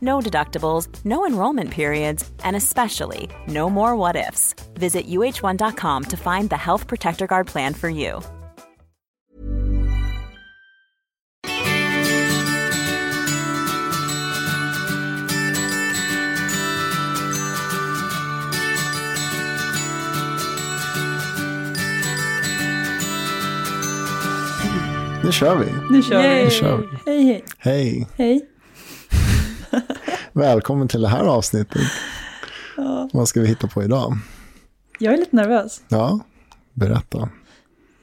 No deductibles, no enrollment periods, and especially no more what ifs. Visit uh1.com to find the Health Protector Guard plan for you. Nu kör vi. Nu kör vi. Nu kör vi. Hej, hej. Hej. Välkommen till det här avsnittet. Vad ska vi hitta på idag? Jag är lite nervös. Ja, berätta.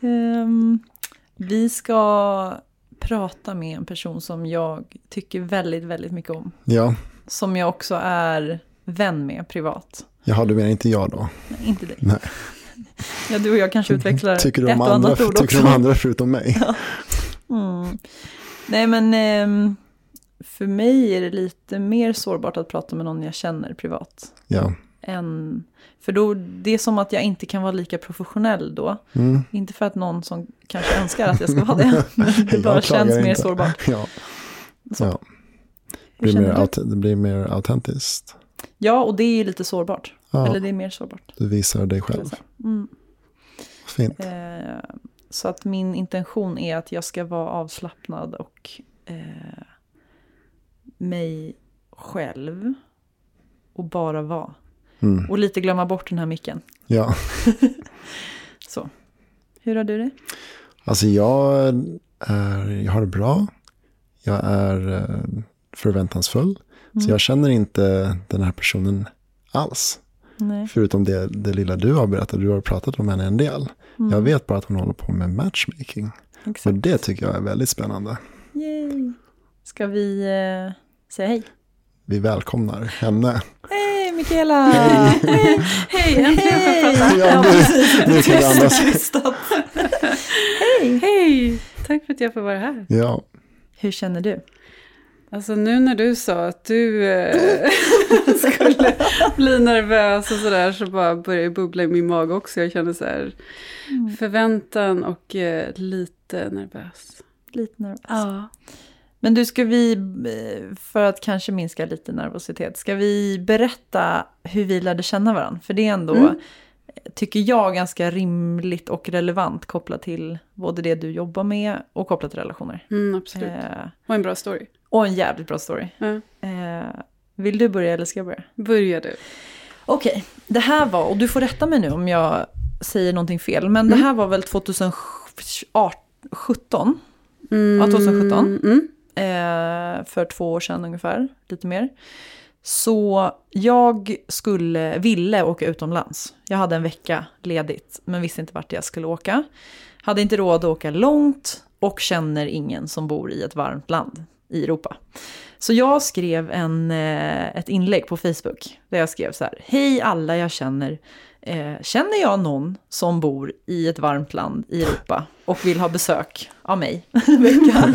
Ehm, vi ska prata med en person som jag tycker väldigt, väldigt mycket om. Ja, Som jag också är vän med privat. jaha, du menar inte jag då? Nej, inte dig. Nej. Ja, du och jag kanske utvecklar Tycker du ett och andra, annat ord tycker också. du om andra förutom mig? Mm. Nej, men ehm, för mig är det lite mer sårbart att prata med någon jag känner privat. Ja. Än, för då, det är som att jag inte kan vara lika professionell då. Mm. Inte för att någon som kanske önskar att jag ska vara det. Men det bara känns mer inte. sårbart. Ja, Så. ja. Det, blir mer det blir mer autentiskt. Ja, och det är lite sårbart. Ja, Eller det är mer sårbart. du visar dig själv. Mm. Fint. Eh, så att min intention är att jag ska vara avslappnad och eh, mig själv. Och bara vara. Mm. Och lite glömma bort den här micken. Ja, Så. Hur har du det? alltså jag, är, jag har det bra. Jag är eh, förväntansfull. Mm. Så jag känner inte den här personen alls. Nej. Förutom det, det lilla du har berättat, du har pratat om henne en del. Jag vet bara att hon håller på med matchmaking. Och Exakt. det tycker jag är väldigt spännande. Yay. Ska vi eh, säga hej? Vi välkomnar henne. Hej Mikaela! Hej. Hej, äntligen får jag prata. Ja, nu, nu kan du andas. Tystat. Hej! Hej! Tack för att jag får vara här. Ja, Hur känner du? Alltså nu när du sa att du eh, skulle bli nervös och sådär så bara började bubbla i min mage också. Jag kände så här förväntan och eh, lite nervös. Lite nervös. Ja. Men du, ska vi, eh, för att kanske minska lite nervositet, ska vi berätta hur vi lärde känna varandra? För det är ändå, Mm. tycker jag, ganska rimligt och relevant kopplat till både det du jobbar med och kopplat till relationer. Mm, absolut. Eh, Och en bra story. och en jävligt bra story. Ja. Eh, vill du börja eller ska jag börja? Börja du. Okej, det här var, och du får rätta mig nu om jag säger någonting fel, men det här var väl 2017? Mm, Ja, 2017. Mm eh, för två år sedan ungefär, lite mer. Så jag skulle, ville åka utomlands. Jag hade en vecka ledigt, men visste inte vart jag skulle åka. Hade inte råd att åka långt och känner ingen som bor i ett varmt land i Europa. Så jag skrev en, eh, ett inlägg på Facebook där jag skrev så här. Hej alla jag känner. Eh, känner jag någon som bor i ett varmt land i Europa och vill ha besök av mig en vecka?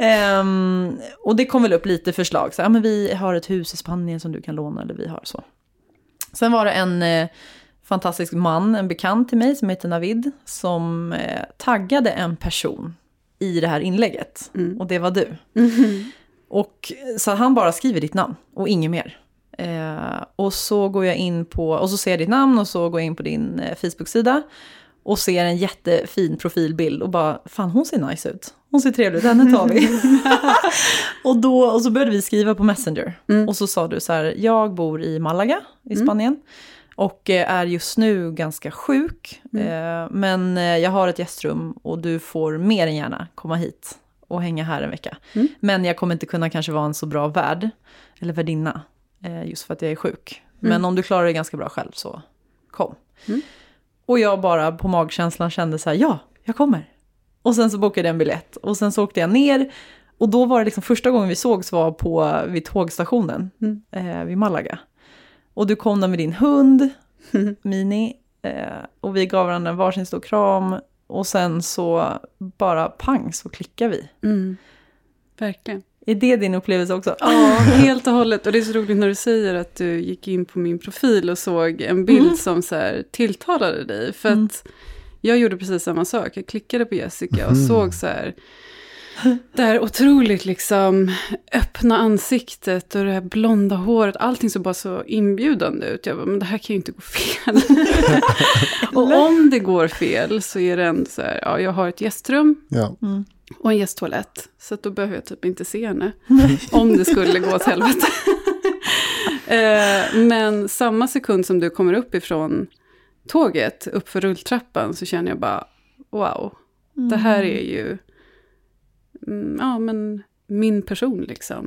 Ehm, och det kom väl upp lite förslag. Så, ja, men vi har ett hus i Spanien som du kan låna eller vi har så. Sen var det en eh, fantastisk man, en bekant till mig som heter Navid, som eh, taggade en person i det här inlägget. Mm. Och det var du. Och så han bara skriver ditt namn och inget mer. Eh, och så går jag in på, och så ser jag ditt namn och så går jag in på din eh, Facebook-sida. Och ser en jättefin profilbild och bara, fan hon ser nice ut. Hon ser trevlig ut, henne tar vi. och, då, och så började vi skriva på Messenger. Mm. Och så sa du så här, jag bor i Malaga i Spanien. Och eh, är just nu ganska sjuk. Eh, men eh, jag har ett gästrum och du får mer än gärna komma hit och hänga här en vecka. Mm. Men jag kommer inte kunna kanske vara en så bra värd, eller värdinna, just för att jag är sjuk. Mm. Men om du klarar dig ganska bra själv så kom. Och jag bara på magkänslan kände så här, ja, jag kommer. Och sen så bokade jag en biljett och sen så åkte jag ner. Och då var det liksom första gången vi sågs var på, vid tågstationen Mm. eh, vid Malaga. Och du kom där med din hund, Mini, eh, och vi gav varandra en varsin stor kram. Och sen så bara pang så klickar vi. Mm. Verkligen. Är det din upplevelse också? Ja, helt och hållet. Och det är så roligt när du säger att du gick in på min profil och såg en bild Mm. som så här tilltalade dig. För Mm. att jag gjorde precis samma sak. Jag klickade på Jessica och såg så här det här otroligt liksom öppna ansiktet och det här blonda håret. Allting såg bara så inbjudande ut. Jag bara, men det här kan ju inte gå fel. och om det går fel så är det ändå så här, ja, jag har ett gästrum Ja. Och en gästtoalett. Så att då behöver jag typ inte se henne. om det skulle gå åt helvete. eh, men samma sekund som du kommer upp ifrån tåget, upp för rulltrappan, så känner jag bara, wow, det här är ju, mm, ja men min person liksom.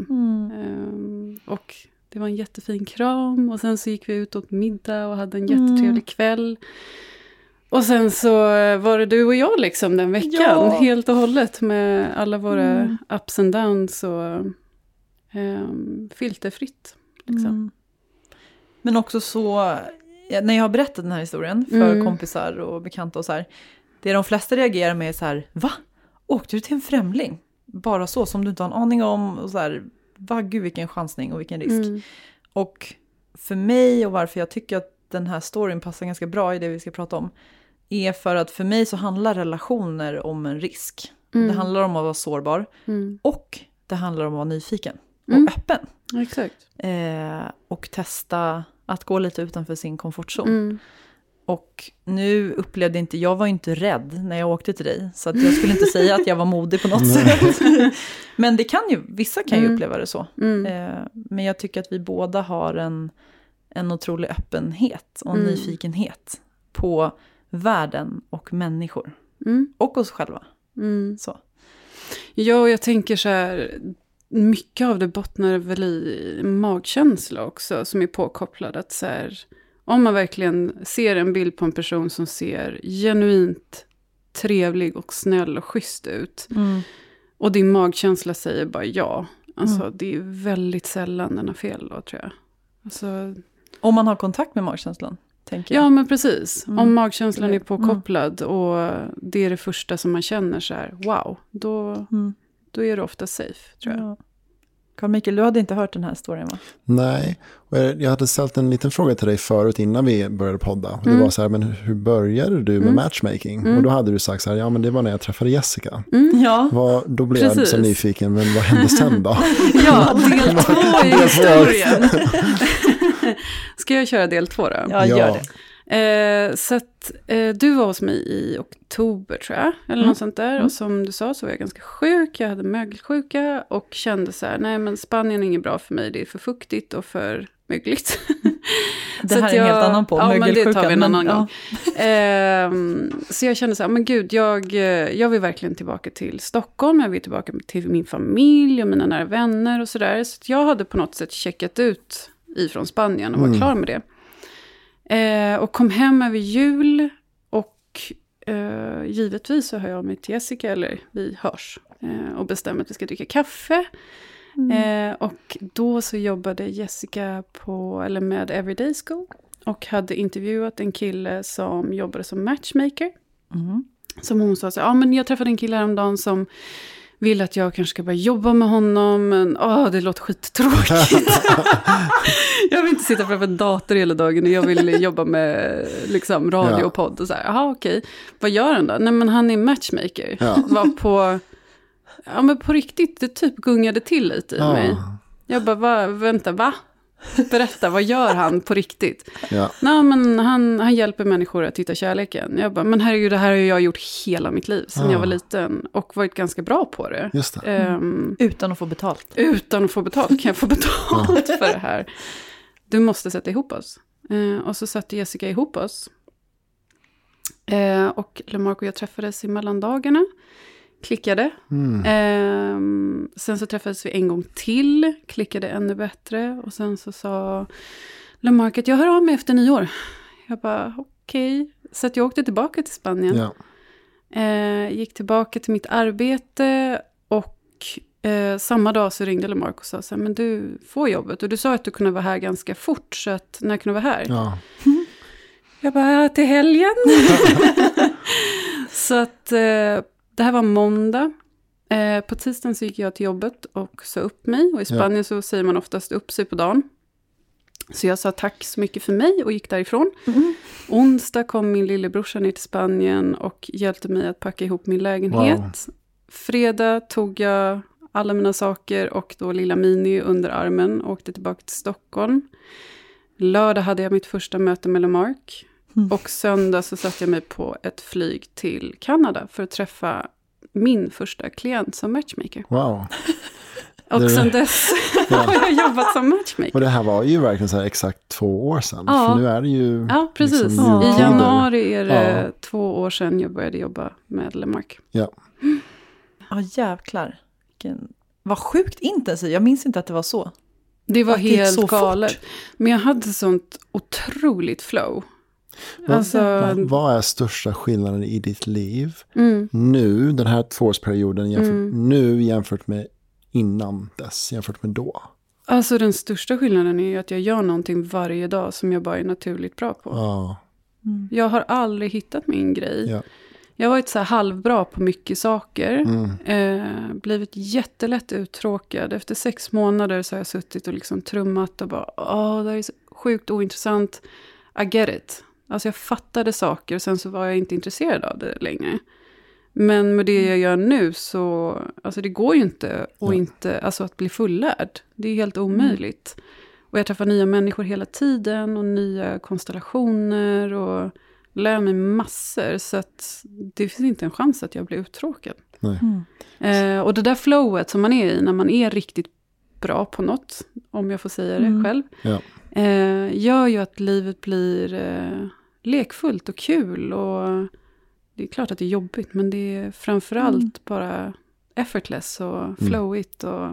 Ehm, och det var en jättefin kram och sen så gick vi ut åt middag och hade en jättetrevlig kväll. Och sen så var det du och jag liksom den veckan, Ja. helt och hållet med alla våra ups and downs och um, filterfritt. Liksom. Mm. Men också så, när jag har berättat den här historien för Mm. kompisar och bekanta och så här, det de flesta reagerar med är så här, va? Åkte du till en främling? Bara så, som du inte har en aning om, och så här, va, gud vilken chansning och vilken risk. Mm. Och för mig och varför jag tycker att den här storyn passar ganska bra i det vi ska prata om, är för att för mig så handlar relationer om en risk. Mm. Det handlar om att vara sårbar Mm. och det handlar om att vara nyfiken och Mm. öppen. Exakt. Eh, och testa att gå lite utanför sin komfortzon. Mm. Och nu upplevde inte, jag var inte rädd när jag åkte till dig. Så att jag skulle inte säga att jag var modig på något sätt. Men det kan ju, vissa kan ju Mm. uppleva det så. Mm. Eh, men jag tycker att vi båda har en, en otrolig öppenhet och Mm. nyfikenhet på världen och människor. Mm. Och oss själva. Mm. Så. Ja, och jag tänker så här, mycket av det bottnar väl i magkänsla också, som är påkopplad. Att så här, om man verkligen ser en bild på en person som ser genuint trevlig och snäll och schysst ut. Och din magkänsla säger bara ja. Alltså det är väldigt sällan den har fel då tror jag. Alltså, Om man har kontakt med magkänslan, tänker jag. ja men precis. Mm. Om magkänslan är Mm. påkopplad och det är det första som man känner så här, wow. Då, Mm. då är det ofta safe tror jag. Ja. Carl Mikael, du hade inte hört den här storyn va? Nej, och jag hade ställt en liten fråga till dig förut innan vi började podda. Och det Mm. var så här, men hur började du med Mm. matchmaking? Mm. Och då hade du sagt så här, ja men det var när jag träffade Jessica. Ja. Vad, då blev jag Precis. så nyfiken, men vad hände sen då? Ja, del två i historien. Ska jag köra del två då? Ja, gör det. Eh, så att eh, du var hos mig i oktober tror jag, eller Mm. något sånt där. Mm. Och som du sa så var jag ganska sjuk, jag hade mögelsjuka och kände så här, nej men Spanien är inget bra för mig, det är för fuktigt och för mögligt. Det Så här är en jag- helt annan podd, ja, men det tar vi en mögelsjukan, annan men- gång. Ehm, så jag kände så här, men gud, jag, eh, jag vill verkligen tillbaka till Stockholm, jag vill tillbaka till min familj och mina nära vänner och sådär. Så att jag hade på något sätt checkat ut ifrån Spanien och var Mm. klar med det. Eh, och kom hem över jul och eh, givetvis så hör jag mig till Jessica, eller vi hörs, eh, och bestämmer att vi ska dricka kaffe. Mm. Eh, och då så jobbade Jessica på, eller med Everyday School och hade intervjuat en kille som jobbade som matchmaker. Mm. Som hon sa så ja men jag träffade en kille häromdagen som vill att jag kanske ska börja jobba med honom, men åh, det låter skittråkigt. jag vill inte sitta framför en dator hela dagen, jag vill jobba med liksom, radio Ja. och podd. Och så här, jaha okej, vad gör han då? Nej men han är matchmaker. Ja. Var på, ja men på riktigt, det typ gungade till lite i Ja. mig. Jag bara, va, vänta, va? Berätta, vad gör han på riktigt? Ja. Nej, men han, han hjälper människor att hitta kärleken. Jag bara, men herregud, det här har jag gjort hela mitt liv, sedan Ah. jag var liten. Och varit ganska bra på det. Just det. Ehm, Utan att få betalt. utan att få betalt, kan jag få betalt för det här? Du måste sätta ihop oss. Eh, och så satte Jessica ihop oss. Eh, och Lemark och jag träffades i mellandagarna. Klickade. Mm. Ehm, sen så träffades vi en gång till, klickade ännu bättre. Och sen så sa Lemark att jag hör av mig efter nyår. Jag bara okej. Så att jag åkte tillbaka till Spanien. Ja. Eh, gick tillbaka till mitt arbete och eh, samma dag så ringde Lemark och sa så här, men du får jobbet. Och du sa att du kunde vara här ganska fort, så att när kan du vara här? Ja. Jag bara, till helgen. så att eh, det här var måndag. Eh, på tisdagen så gick jag till jobbet och sa upp mig. Och i Spanien så säger man oftast upp sig på dagen. Så jag sa tack så mycket för mig och gick därifrån. Onsdag kom min lillebrorsa ner till Spanien och hjälpte mig att packa ihop min lägenhet. Fredag tog jag alla mina saker och då lilla Mini under armen och åkte tillbaka till Stockholm. Lördag hade jag mitt första möte med Lamarck. Och söndag så satte jag mig på ett flyg till Kanada för att träffa min första klient som matchmaker. Wow. Och Det- sen dess har jag jobbat som matchmaker. Och det här var ju verkligen så här exakt två år sedan. Ja. För nu är det ju... Ja, precis. liksom I nutider. januari är det Ja. två år sedan jag började jobba med Lemark. Ja. Ja, jävlar. Vilken... Vad sjukt intensivt. Jag minns inte att det var så. Det var Att det helt så galet. fort. Men jag hade sånt otroligt flow. Vad- Alltså, vad, vad är största skillnaden i ditt liv mm, nu, den här tvåårsperioden, jämfört, nu jämfört med innan dess, jämfört med då? alltså den största skillnaden är ju att jag gör någonting varje dag som jag bara är naturligt bra på. Ja, Jag har aldrig hittat min grej. ja. Jag har varit så här halvbra på mycket saker. Mm. Eh, blivit jättelätt uttråkad. Efter sex månader så har jag suttit och liksom trummat och bara, åh, det här är så sjukt ointressant. I get it. Alltså jag fattade saker och sen så var jag inte intresserad av det längre. Men med det jag gör nu så, alltså det går ju inte att, Ja. inte, alltså att bli fullärd. Det är helt omöjligt. Och jag träffar nya människor hela tiden och nya konstellationer och lär mig massor. Så att det finns inte en chans att jag blir uttråkad. Nej. Eh, och det där flowet som man är i när man är riktigt bra på något, om jag får säga det Mm. själv, Ja. Eh, gör ju att livet blir eh, lekfullt och kul. Och det är klart att det är jobbigt, men det är framförallt Mm. bara effortless och flowigt. Och,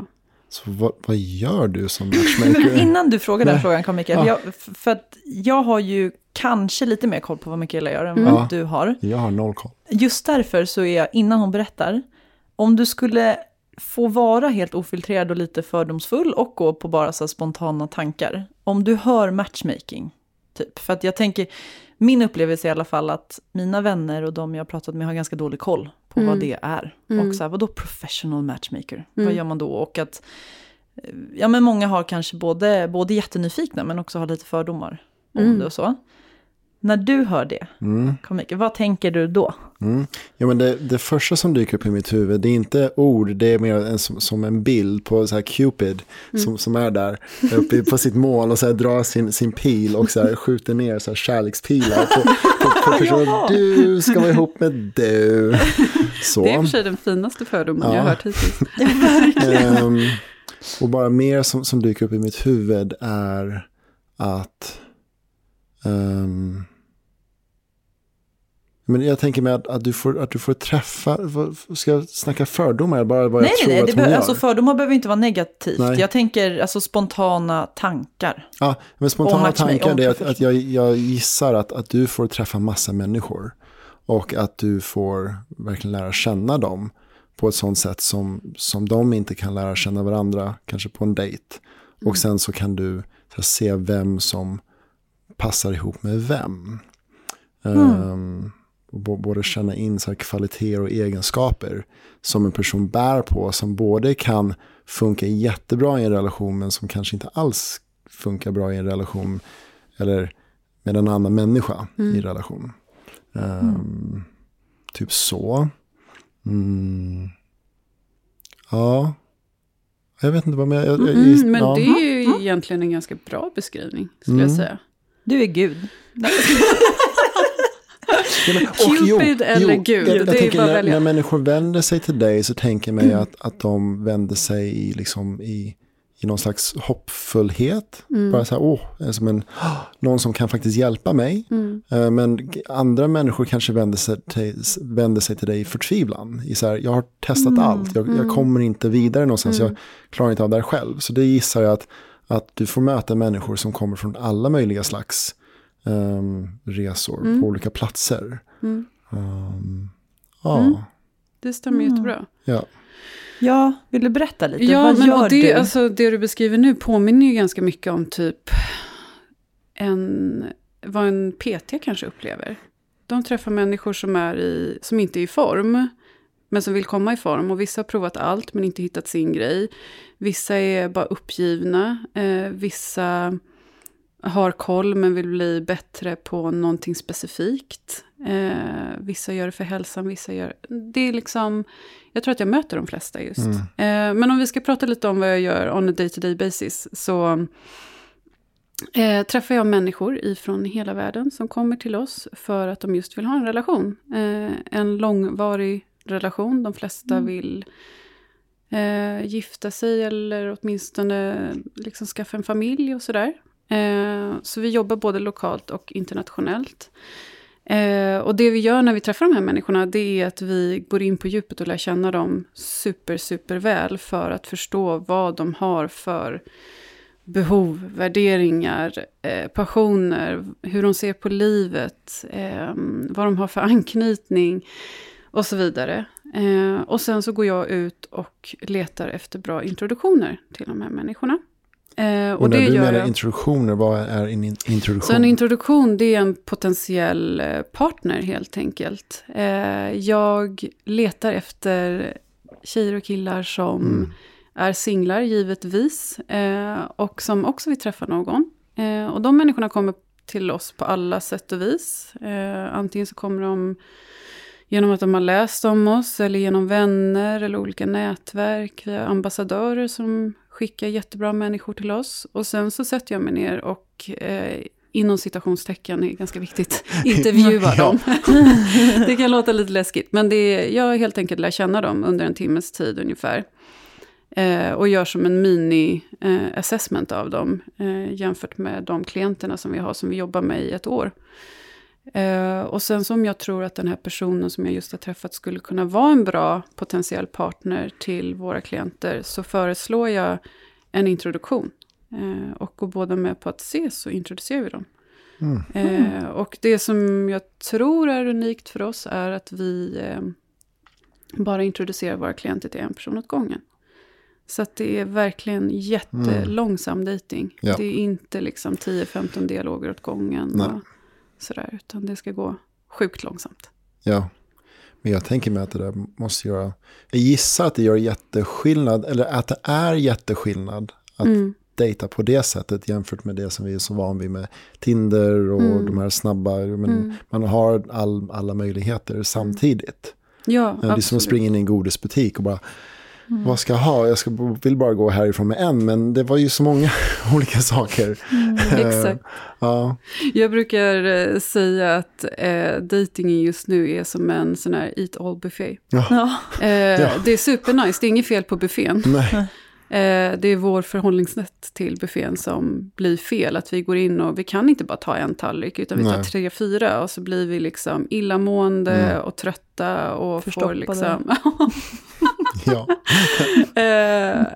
Så vad, vad gör du som matchmaker? Innan du frågar den Nej. frågan, Carl Mikael. Ja. Jag, för att jag har ju kanske lite mer koll på vad Mikaela gör än Mm. vad Ja. du har. Jag har noll koll. Just därför så är jag, innan hon berättar, om du skulle få vara helt ofiltrerad och lite fördomsfull och gå på bara så spontana tankar. Om du hör matchmaking, typ. För att jag tänker, min upplevelse i alla fall att mina vänner och de jag har pratat med har ganska dålig koll på Mm. vad det är. Mm. Och så här, vadå professional matchmaker? Mm. Vad gör man då? Och att, eh, ja men många har kanske både, både jättenyfikna men också har lite fördomar om Mm. det och så. När du hör det, Mm. Mikael, vad tänker du då? Mm. Ja, men det, det första som dyker upp i mitt huvud, det är inte ord, det är mer en, som, som en bild på så här Cupid som, som är där uppe på sitt mål och så här drar sin, sin pil och så här skjuter ner så här kärlekspilar på, på, på personen. Jaha. Du ska vara ihop med du. Så. det är i och för sig den finaste fördomen Ja. jag har hört hittills. Ehm, och bara mer som, som dyker upp i mitt huvud är att ehm, men jag tänker mig att, att, du får, att du får träffa, ska jag snacka fördomar? Bara vad Nej, jag tror nej, nej. att Det hon gör. alltså fördomar behöver inte vara negativt. Nej. Jag tänker alltså spontana tankar. Ja, men spontana tankar är att, att jag, jag gissar att, att du får träffa massa människor. Och att du får verkligen lära känna dem på ett sånt sätt som, som de inte kan lära känna varandra, kanske på en dejt. Mm. Och sen så kan du så se vem som passar ihop med vem. Mm. Ehm, och både känna in så här kvaliteter och egenskaper som en person bär på som både kan funka jättebra i en relation men som kanske inte alls funkar bra i en relation eller med en annan människa i relation. Ehm, Typ så. Mm. Ja. Jag vet inte vad mer. Jag, jag, Mm, men ja. det är ju egentligen en ganska bra beskrivning, skulle jag Mm. säga. Du är Gud. Ja, men- Cupid eller Gud, Jag, jag tänker när, när människor vänder sig till dig så tänker jag mig att, att de vänder sig i, liksom, i, i någon slags hoppfullhet. Mm. Bara så här, åh, som en, någon som kan faktiskt hjälpa mig. Mm. Eh, Men andra människor kanske vänder sig till, vänder sig till dig i förtvivlan. I så här, jag har testat allt, jag, jag kommer inte vidare någonstans, jag klarar inte av det här själv. Så det gissar jag att, att du får möta människor som kommer från alla möjliga slags ehm, resor på olika platser. Mm. Ehm, ja, Mm. Det stämmer jättebra. ja. Ja, vill du berätta lite? Ja, Vad men gör det, du? Alltså, det du beskriver nu påminner ju ganska mycket om typ en, vad en PT kanske upplever. De träffar människor som, är i, som inte är i form, men som vill komma i form. Och vissa har provat allt men inte hittat sin grej. Vissa är bara uppgivna. Eh, vissa har koll men vill bli bättre på någonting specifikt. Eh, vissa gör det för hälsan, vissa gör... Det är liksom... Jag tror att jag möter de flesta just. Mm. Eh, men om vi ska prata lite om vad jag gör on a day-to-day basis. Så eh, träffar jag människor ifrån hela världen som kommer till oss för att de just vill ha en relation. Eh, en långvarig relation. De flesta vill eh, gifta sig eller åtminstone liksom skaffa en familj och sådär. Eh, så vi jobbar både lokalt och internationellt. Eh, och det vi gör när vi träffar de här människorna, det är att vi går in på djupet och lär känna dem super, super väl för att förstå vad de har för behov, värderingar, eh, passioner, hur de ser på livet, eh, vad de har för anknytning och så vidare. Eh, och sen så går jag ut och letar efter bra introduktioner till de här människorna. Eh, Och, när du gör menar introduktioner, vad är en in- introduktion? så en introduktion det är en potentiell eh, partner helt enkelt. Eh, jag letar efter tjejer och killar som Mm. är singlar givetvis. Eh, och som också vill träffa någon. Eh, och de människorna kommer till oss på alla sätt och vis. Eh, antingen så kommer de genom att de har läst om oss eller genom vänner eller olika nätverk. Vi har ambassadörer som skickar jättebra människor till oss. Och sen så sätter jag mig ner och eh, inom citationstecken, är ganska viktigt, intervjuar Ja. dem. det kan låta lite läskigt, men det är, jag helt enkelt lär känna dem under en timmes tid ungefär. Eh, och gör som en mini-assessment av dem eh, jämfört med de klienterna som vi har som vi jobbar med i ett år. Eh, och sen som jag tror att den här personen som jag just har träffat skulle kunna vara en bra potentiell partner till våra klienter så föreslår jag en introduktion. Eh, och går båda med på att ses så introducerar vi dem. Mm. Eh, och det som jag tror är unikt för oss är att vi bara introducerar våra klienter till en person åt gången. Så att det är verkligen jättelångsam. Mm. Ja. Det är inte liksom 10-15 dialoger åt gången. Sådär, utan det ska gå sjukt långsamt. Ja, men jag tänker mig att det där måste göra... Jag gissar att det gör jätteskillnad, eller att det är jätteskillnad att Mm. dejta på det sättet jämfört med det som vi är så van vid med Tinder och Mm. de här snabba. Men Mm. Man har all, alla möjligheter samtidigt. Ja, Det är som att absolut. springa in i en godisbutik och bara, vad ska jag ha? Jag ska, vill bara gå härifrån med en, men det var ju så många olika saker. Eh, Exakt. Ja, Jag brukar eh, säga att eh, dejtingen just nu är som en sån här eat all buffé. Ja. Eh, Det är supernice, det är inget fel på buffén. nej, Eh, det är vår förhållningssätt till buffén som blir fel. Att vi går in och vi kan inte bara ta en tallrik utan vi tar Nej. tre, fyra och så blir vi liksom illamående Mm. och trötta och får Förstoppade. liksom... ja. eh,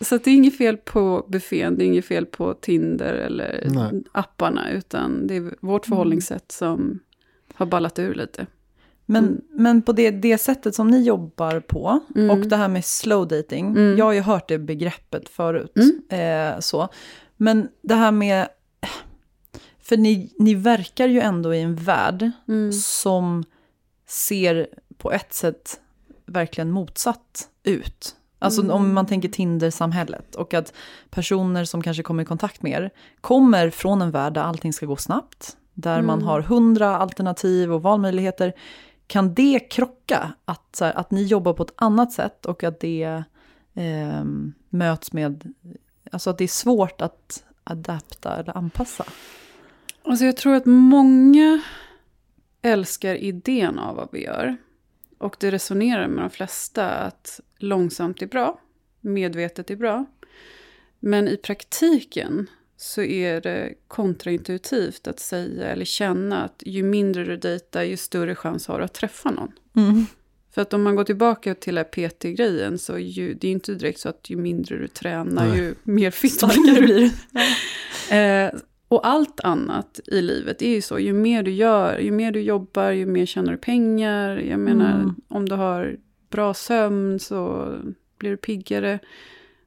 så att det är inget fel på buffén, det är inget fel på Tinder eller Nej. apparna utan det är vårt förhållningssätt som har ballat ur lite. Men, Mm. men på det, det sättet som ni jobbar på, Mm. och det här med slow dating, Mm. jag har ju hört det begreppet förut. Mm. Eh, så. Men det här med, för ni, ni verkar ju ändå i en värld Mm. som ser på ett sätt verkligen motsatt ut. Alltså Mm. om man tänker Tinder-samhället och att personer som kanske kommer i kontakt med er kommer från en värld där allting ska gå snabbt, där man Mm. har hundra alternativ och valmöjligheter. Kan det krocka? Att, här, att ni jobbar på ett annat sätt och att det eh, möts med, alltså att det är svårt att adapta eller anpassa? Alltså jag tror att många älskar idén av vad vi gör. Och det resonerar med de flesta att långsamt är bra, medvetet är bra. Men i praktiken så är det kontraintuitivt att säga eller känna att ju mindre du dejtar, ju större chans har du att träffa någon. Mm. För att om man går tillbaka till PT-grejen så är ju, det är ju inte direkt så att ju mindre du tränar, Nej. ju mer fit Starkare blir det. Eh, och allt annat i livet är ju så. Ju mer du gör, ju mer du jobbar, ju mer tjänar du pengar. Jag menar, Mm. om du har bra sömn så blir du piggare.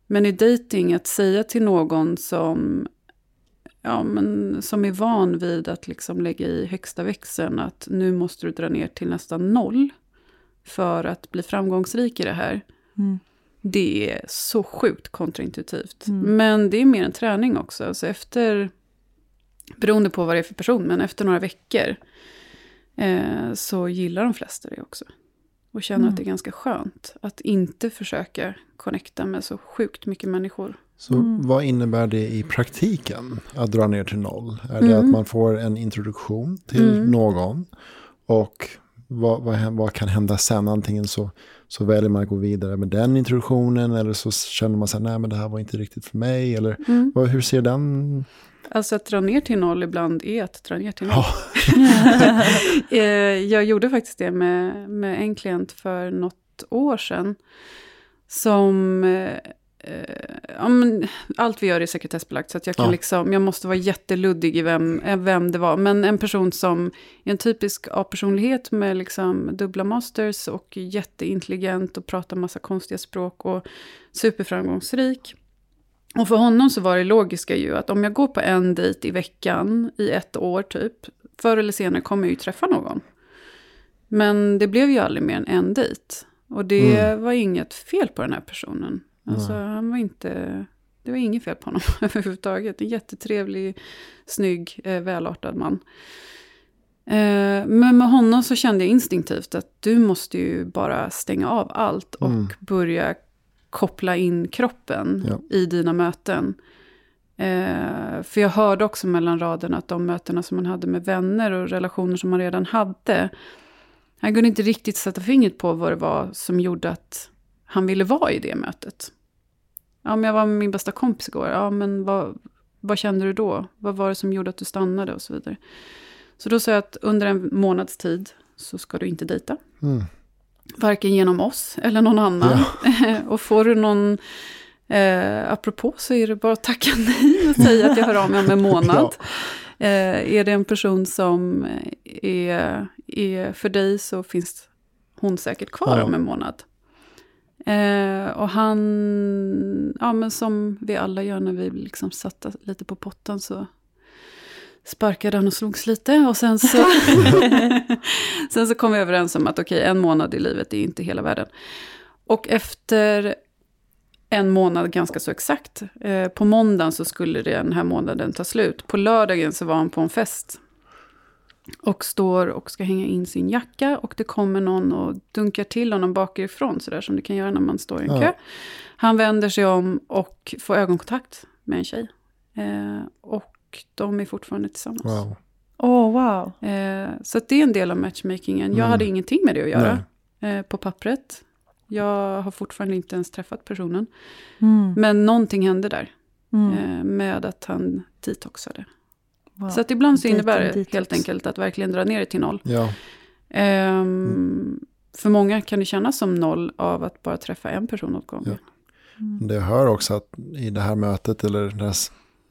Men i dating att säga till någon som, ja, men, som är van vid att liksom lägga i högsta växeln att nu måste du dra ner till nästan noll för att bli framgångsrik i det här. Mm. Det är så sjukt kontraintuitivt. Mm. Men det är mer en träning också. Alltså efter, beroende på vad det är för person, men efter några veckor eh, så gillar de flesta det också. Och känner Mm. att det är ganska skönt att inte försöka connecta med så sjukt mycket människor. Så Mm. vad innebär det i praktiken att dra ner till noll? Är det Mm. att man får en introduktion till Mm. någon? Och vad, vad, vad kan hända sen? Antingen så, så väljer man att gå vidare med den introduktionen eller så känner man sig nej men det här var inte riktigt för mig. Eller vad, hur ser den? Alltså att dra ner till noll ibland är att dra ner till noll. Eh, jag gjorde faktiskt det med, med en klient för något år sedan. Som... Eh, ja, allt vi gör är sekretessbelagt, så jag, kan Ja. liksom, jag måste vara jätteluddig i vem, eh, vem det var. Men en person som är en typisk A-personlighet med liksom dubbla masters och jätteintelligent och pratar massa konstiga språk och superframgångsrik. Och för honom så var det logiska ju att om jag går på en dejt i veckan i ett år typ, förr eller senare kommer jag ju träffa någon. Men det blev ju aldrig mer än en dejt. Och det var inget fel på den här personen. Alltså han var inte, det var inget fel på honom överhuvudtaget. En jättetrevlig, snygg, eh, välartad man. Eh, men med honom så kände jag instinktivt att du måste ju bara stänga av allt och Mm. börja koppla in kroppen Ja. i dina möten. Eh, för jag hörde också mellan raderna att de mötena som man hade med vänner och relationer som man redan hade, han kunde inte riktigt sätta fingret på vad det var som gjorde att han ville vara i det mötet. Ja, men jag var med min bästa kompis igår. Ja, men vad, vad kände du då? Vad var det som gjorde att du stannade och så vidare. Så då sa jag att under en månads tid så ska du inte dejta. Mm. Varken genom oss eller någon annan. och får du någon, eh, apropå så är det bara att tacka nej och säga att jag hör av mig om en månad. eh, är det en person som är, är för dig så finns hon säkert kvar Ja. om en månad. Eh, och han, ja men som vi alla gör när vi liksom satta lite på pottan så sparkade han och slogs lite. Och sen så, sen så kom vi överens om att okej, en månad i livet är inte hela världen. Och efter en månad ganska så exakt, eh, på måndagen så skulle den här månaden ta slut. På lördagen så var han på en fest. Och står och ska hänga in sin jacka och det kommer någon och dunkar till honom bakifrån sådär som det kan göra när man står i en Ja. kö. Han vänder sig om och får ögonkontakt med en tjej. Eh, och de är fortfarande tillsammans. Wow. Åh, wow. Eh, så att det är en del av matchmakingen. Jag Mm. hade ingenting med det att göra eh, på pappret. Jag har fortfarande inte ens träffat personen. Mm. Men någonting hände där Mm. eh, med att han detoxade. Wow. Så att ibland så innebär det detox. helt enkelt att verkligen dra ner det till noll. Ja. Ehm, För många kan det kännas som noll av att bara träffa en person åt gången. Ja. Det jag hör också att i det här mötet eller det här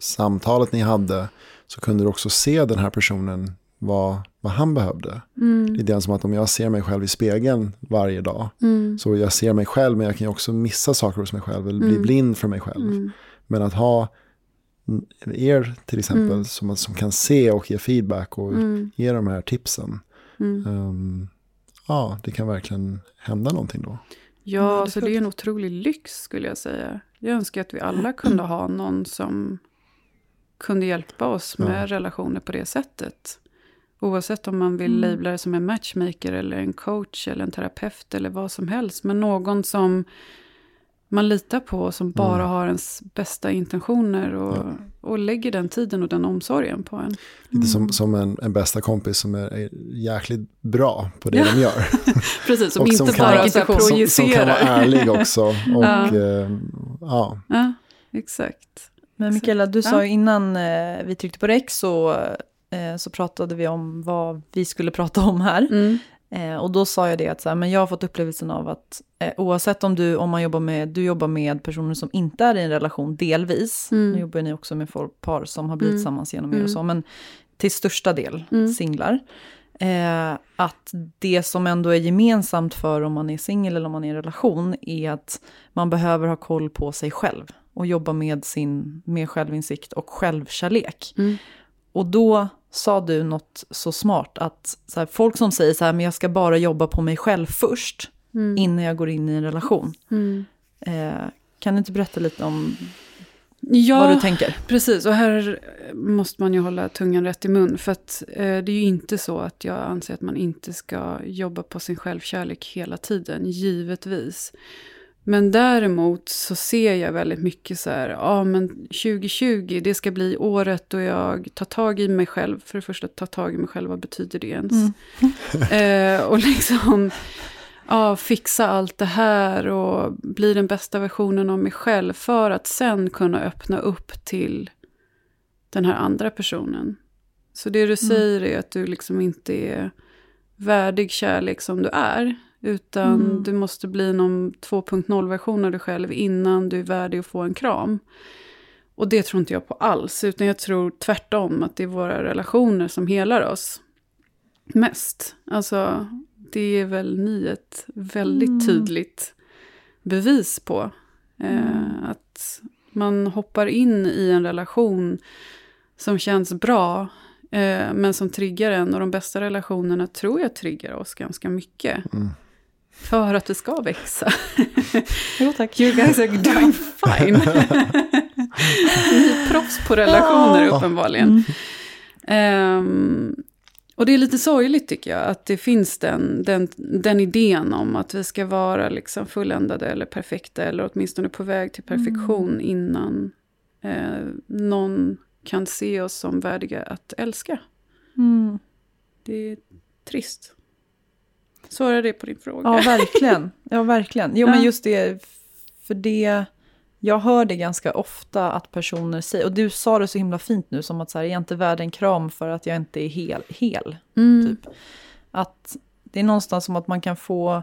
samtalet ni hade så kunde du också se den här personen vad, vad han behövde. Mm. Det är det som att om jag ser mig själv i spegeln varje dag Mm. så jag ser mig själv men jag kan ju också missa saker hos mig själv eller bli Mm. blind för mig själv. Mm. Men att ha er till exempel Mm. som, som kan se och ge feedback och Mm. ge de här tipsen. Mm. ehm, ja, det kan verkligen hända någonting då. Ja, så det är en otrolig lyx skulle jag säga. Jag önskar att vi alla kunde ha någon som kunde hjälpa oss med ja. relationer på det sättet. Oavsett om man vill mm. labla det som en matchmaker eller en coach eller en terapeut eller vad som helst. Men någon som man litar på som bara mm. har ens bästa intentioner och, ja. och lägger den tiden och den omsorgen på en. Lite som, mm. som en, en bästa kompis som är, är jäkligt bra på det ja. de gör. Precis, som inte som bara kan, projicerar. Som, som, kan vara ärlig också. Och, ja. Eh, ja. ja, exakt. Men Mikaela, du sa ju innan eh, vi tryckte på räck så, eh, så pratade vi om vad vi skulle prata om här. Mm. Eh, och då sa jag det att så här, men jag har fått upplevelsen av att oavsett om du, om man jobbar med, du jobbar med personer som inte är i en relation delvis, mm. nu jobbar ni också med folk, par som har blivit mm. tillsammans genom er och mm. så, men till största del mm. singlar. Eh, att det som ändå är gemensamt för om man är singel eller om man är i en relation är att man behöver ha koll på sig själv och jobba med sin med självinsikt och självkärlek. Mm. Och då sa du något så smart att så här, folk som säger så här, men jag ska bara jobba på mig själv först mm. innan jag går in i en relation. Mm. Eh, kan du inte berätta lite om ja, vad du tänker? precis. Och här måste man ju hålla tungan rätt i mun. För att eh, det är ju inte så att jag anser att man inte ska jobba på sin självkärlek hela tiden, givetvis. Men däremot så ser jag väldigt mycket så här, ja men 2020 det ska bli året då jag tar tag i mig själv. För det första, ta tag i mig själv, vad betyder det ens? Mm. eh, och liksom, ja, fixa allt det här och bli den bästa versionen av mig själv. För att sen kunna öppna upp till den här andra personen. Så det du mm. säger är att du liksom inte är värdig kärlek som du är. Utan mm. du måste bli någon 2.0-version av dig själv innan du är värdig att få en kram. Och det tror inte jag på alls, utan jag tror tvärtom att det är våra relationer som helar oss mest. Alltså, det är väl ni ett väldigt mm. tydligt bevis på. Eh, mm. att man hoppar in i en relation som känns bra, eh, men som triggar en. Och de bästa relationerna tror jag triggar oss ganska mycket. Mm. För att det ska växa. Jo tack. You guys are doing fine. Ni är proffs på relationer oh. uppenbarligen. Mm. Um, och det är lite sorgligt tycker jag, att det finns den, den, den idén om att vi ska vara liksom fulländade eller perfekta, eller åtminstone på väg till perfektion mm. innan eh, någon kan se oss som värdiga att älska. Mm. Det är trist. Svarar det på din fråga? Ja, verkligen. Ja, verkligen. Jo, ja. men just det, för det... Jag hör det ganska ofta att personer säger, och du sa det så himla fint nu, som att så här, jag är inte värd en kram för att jag inte är hel. hel mm. typ. Att det är någonstans som att man kan få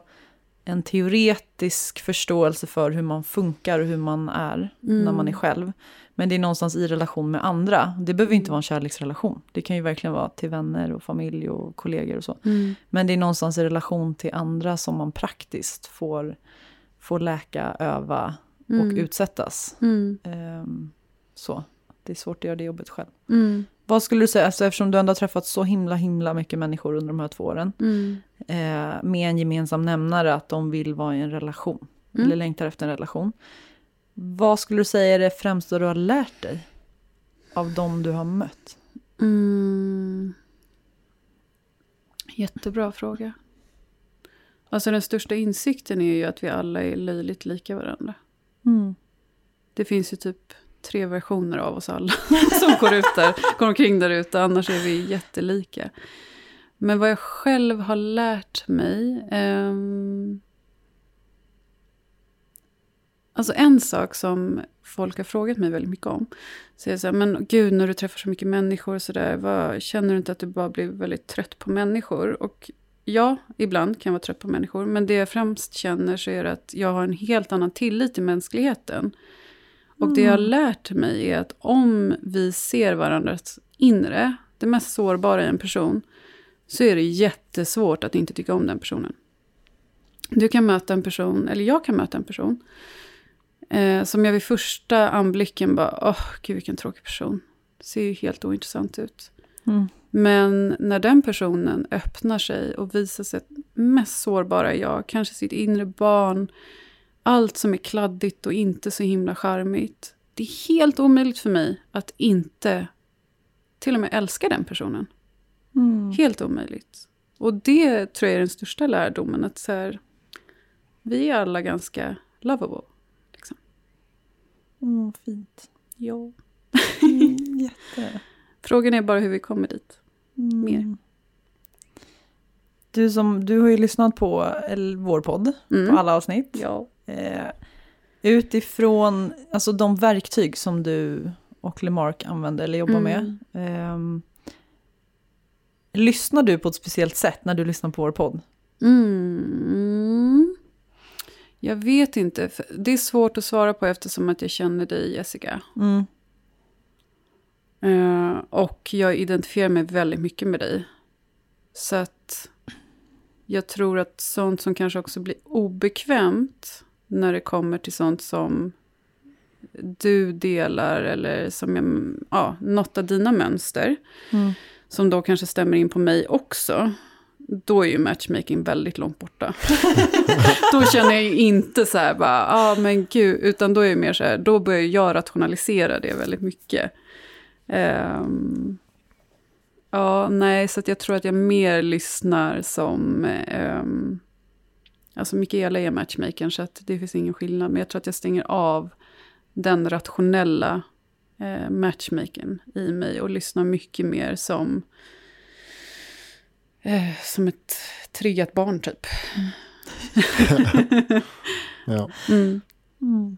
en teoretisk förståelse för hur man funkar och hur man är mm. när man är själv. Men det är någonstans i relation med andra. Det behöver inte vara en kärleksrelation. Det kan ju verkligen vara till vänner och familj och kollegor och så. Mm. Men det är någonstans i relation till andra som man praktiskt får, får läka, öva och mm. utsättas. Mm. Um, så, det är svårt att göra det jobbet själv. Vad skulle du säga, alltså, eftersom du ändå har träffat så himla himla mycket människor under de här två åren. Mm. Eh, med en gemensam nämnare att de vill vara i en relation. Mm. Eller längtar efter en relation. Vad skulle du säga är det främsta du har lärt dig av dem du har mött? Mm. Jättebra fråga. Alltså den största insikten är ju att vi alla är löjligt lika varandra. Mm. Det finns ju typ tre versioner av oss alla som går, ut där, går omkring där ute, annars är vi jättelika. Men vad jag själv har lärt mig... Eh, Alltså en sak som folk har frågat mig väldigt mycket om. Så jag säger men gud när du träffar så mycket människor så där, vad, känner du inte att du bara blir väldigt trött på människor? Och ja, ibland kan jag vara trött på människor. Men det jag främst känner så är att jag har en helt annan tillit till mänskligheten. Och det jag har mm. lärt mig är att om vi ser varandras inre, det mest sårbara i en person, så är det jättesvårt att inte tycka om den personen. Du kan möta en person, eller jag kan möta en person, Eh, som jag vid första anblicken bara, åh oh, gud vilken tråkig person. Det ser ju helt ointressant ut. Mm. Men när den personen öppnar sig och visar sitt mest sårbara jag, kanske sitt inre barn, allt som är kladdigt och inte så himla charmigt. Det är helt omöjligt för mig att inte till och med älska den personen. Mm. Helt omöjligt. Och det tror jag är den största lärdomen. Att så här, vi är alla ganska lovable. Liksom. Mm, fint. Ja. Mm, jätte. Frågan är bara hur vi kommer dit. Mm. Mer. Du, som, du har ju lyssnat på el- vår podd, Mm. på alla avsnitt. Ja. Eh, utifrån alltså, de verktyg som du och Lemark använder eller jobbar med. Mm. ehm, lyssnar du på ett speciellt sätt när du lyssnar på vår podd? Mm. Jag vet inte. Det är svårt att svara på eftersom att jag känner dig, Jessica. Mm. Eh, och jag identifierar mig väldigt mycket med dig. Så att jag tror att sånt som kanske också blir obekvämt när det kommer till sånt som du delar eller som jag, ja, något av dina mönster. Mm. Som då kanske stämmer in på mig också. Då är ju matchmaking väldigt långt borta. då känner jag ju inte så här bara, ja ah, men gud, utan då är det mer så här, då börjar jag rationalisera det väldigt mycket. Ehm, ja, nej, så jag tror att jag mer lyssnar som... Um, alltså Mikaela är matchmakern, så att det finns ingen skillnad. Men jag tror att jag stänger av den rationella uh, matchmakern i mig och lyssnar mycket mer som... eh, som ett triggat barn, typ. Ja. Mm. Mm.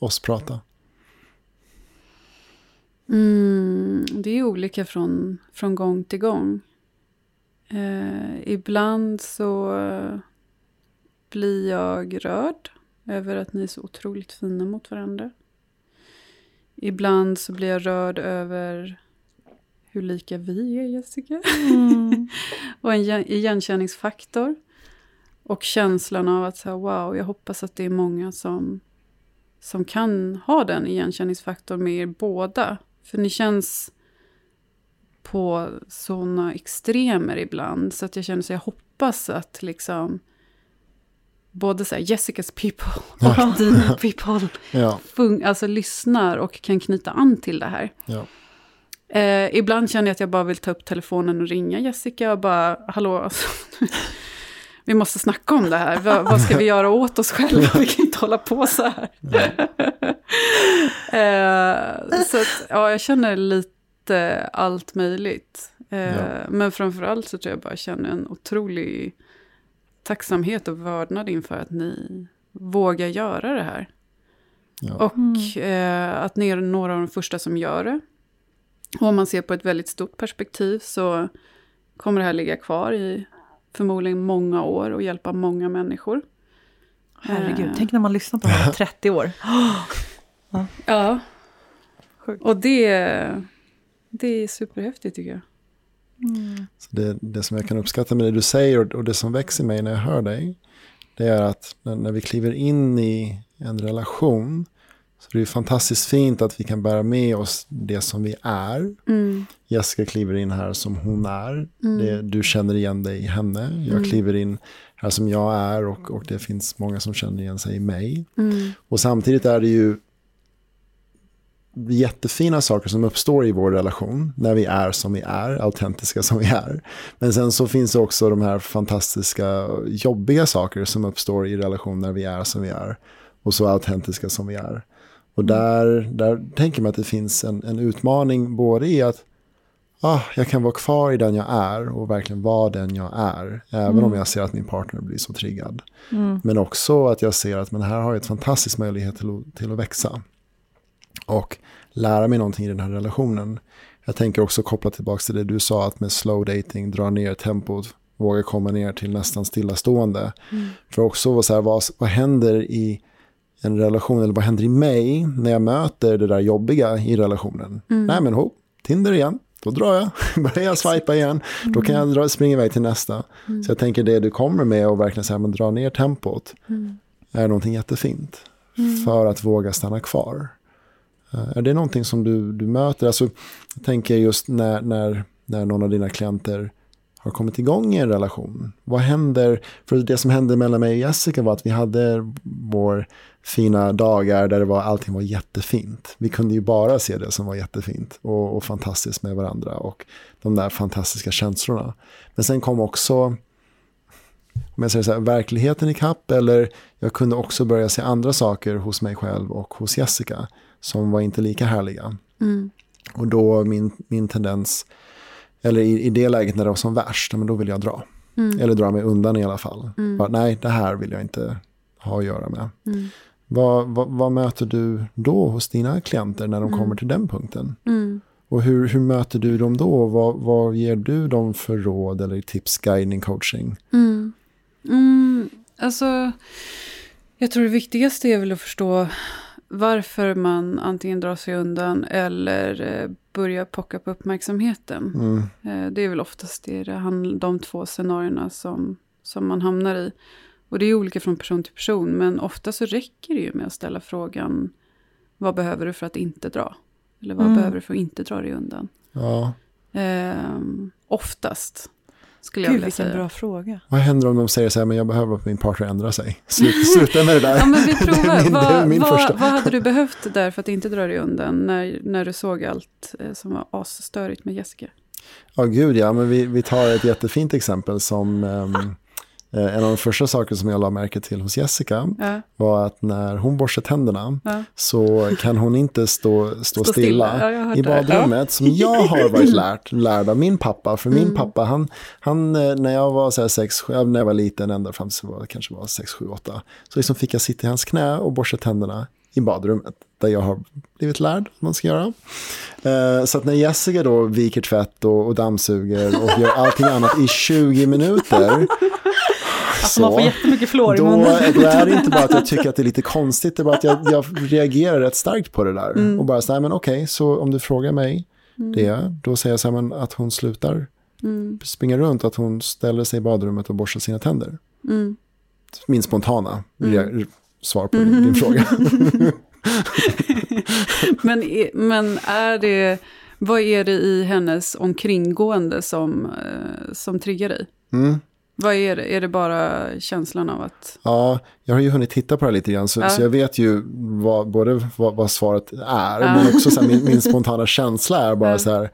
oss prata? Mm, det är olika från, från gång till gång. Eh, ibland så blir jag rörd över att ni är så otroligt fina mot varandra. Ibland så blir jag rörd över hur lika vi är, Jessica. och en igen- igenkänningsfaktor. Och känslan av att så här, wow, jag hoppas att det är många som, som kan ha den igenkänningsfaktorn med er båda. För ni känns på sådana extremer ibland. Så att jag känner så jag hoppas att liksom både så här, Jessicas people och dina people Ja. alltså, lyssnar och kan knyta an till det här. Ja. Eh, ibland känner jag att jag bara vill ta upp telefonen och ringa Jessica och bara, hallå, alltså, vi måste snacka om det här. Va, vad ska vi göra åt oss själva? Vi kan inte hålla på så här. eh, så att, ja, jag känner lite allt möjligt. Eh, Ja. Men framförallt så tror jag bara känner en otrolig tacksamhet och vördnad inför att ni vågar göra det här. Ja. Och eh, att ni är några av de första som gör det. Och om man ser på ett väldigt stort perspektiv så kommer det här ligga kvar i förmodligen många år och hjälpa många människor. Herregud, Eh, tänk när man lyssnar på det här om 30 år. Ja. Sjukt. Och det, det är superhäftigt tycker jag. Så det, det som jag kan uppskatta med det du säger och, det som växer i mig när jag hör dig, det är att när, när vi kliver in i en relation, det är fantastiskt fint att vi kan bära med oss det som vi är. Jessica kliver in här som hon är. Det, du känner igen dig i henne. Jag kliver in här som jag är och, och det finns många som känner igen sig i mig. Och samtidigt är det ju jättefina saker som uppstår i vår relation när vi är som vi är, autentiska som vi är. Men sen så finns det också de här fantastiska, jobbiga saker som uppstår i relation när vi är som vi är och så autentiska som vi är. Och där, där tänker man att det finns en, en utmaning både i att ah, jag kan vara kvar i den jag är och verkligen vara den jag är. Även om jag ser att min partner blir så triggad. Men också att jag ser att men här har jag ett fantastisk möjlighet till, att- till att växa. Och lära mig någonting i den här relationen. Jag tänker också koppla tillbaka till det du sa att med slow dating, dra ner tempot, våga komma ner till nästan stillastående. För också så här, vad, vad händer i en relation, eller vad händer i mig när jag möter det där jobbiga i relationen? Nej men ho, Tinder igen, då drar jag, börjar jag swipa igen, då kan jag dra, springa iväg till nästa. Så jag tänker det du kommer med och verkligen säga, men dra ner tempot, är någonting jättefint. För att våga stanna kvar. Eh, Är det någonting som du, du möter? Alltså, jag tänker just när, när, när någon av dina klienter har kommit igång i en relation. Vad händer? För det som hände mellan mig och Jessica var att vi hade vår fina dagar där det var, allting var jättefint. Vi kunde ju bara se det som var jättefint och, och fantastiskt med varandra och de där fantastiska känslorna. Men sen kom också om jag säger så här, verkligheten i kapp eller jag kunde också börja se andra saker hos mig själv och hos Jessica som var inte lika härliga. Och då min, min tendens, eller i, i det läget när det var som värst, men då vill jag dra. Eller dra mig undan i alla fall. Bara, nej, det här vill jag inte ha att göra med. Vad, vad, vad möter du då hos dina klienter när de kommer till den punkten? Och hur, hur möter du dem då? Vad, vad ger du dem för råd eller tips, guidning, coaching? Mm, alltså, jag tror det viktigaste är väl att förstå varför man antingen drar sig undan eller eh, börjar pocka på uppmärksamheten. Eh, det är väl oftast det, det handl- de två scenarierna som, som man hamnar i. Och det är olika från person till person, men ofta så räcker det ju med att ställa frågan vad behöver du för att inte dra? Eller vad behöver du för att inte dra dig undan? Ja. Ehm, oftast, skulle jag Gud vilja vilken säga. bra fråga. Vad händer om de säger så här, men jag behöver att min partner ändrar sig? Sluta, sluta med det där. Ja, men vi Det är provar. min, det är vad, min vad, första. vad hade du behövt där för att inte dra dig undan när, när du såg allt eh, som var asstörigt med Jessica? Ja, gud ja, men vi, vi tar ett jättefint exempel som eh, en av de första saker som jag la märke till hos Jessica Ja. var att när hon borstar tänderna Ja. så kan hon inte stå, stå, Stå stilla, stilla. I badrummet som jag har varit lärt, lärd av min pappa. För Mm. min pappa, han, han, eh, när jag var så här sex, när jag var liten, ända fram till jag kanske var sex, sju, åtta, så liksom fick jag sitta i hans knä och borsta tänderna i badrummet. Där jag har blivit lärd att man ska göra. Eh, Så att när Jessica då viker tvätt och, och dammsuger och gör allting annat i 20 minuter. Alltså man får jättemycket flår i munnen. då är det inte bara att jag tycker att det är lite konstigt, det är bara att jag, jag reagerar rätt starkt på det där. Mm. Och bara så här, men okej, så om du frågar mig det, då säger jag så här, men att hon slutar Mm. springa runt, att hon ställer sig i badrummet och borstar sina tänder. min spontana mm. svar på din, din fråga. men, men är det, vad är det i hennes omkringgående som, eh, som triggar dig? Mm. Vad är det? Är det bara känslan av att... Ja, jag har ju hunnit titta på det lite grann. Så, ja. så jag vet ju vad, både vad, vad svaret är. Ja. Men också så här, min, min, spontana känsla är bara ja. så här.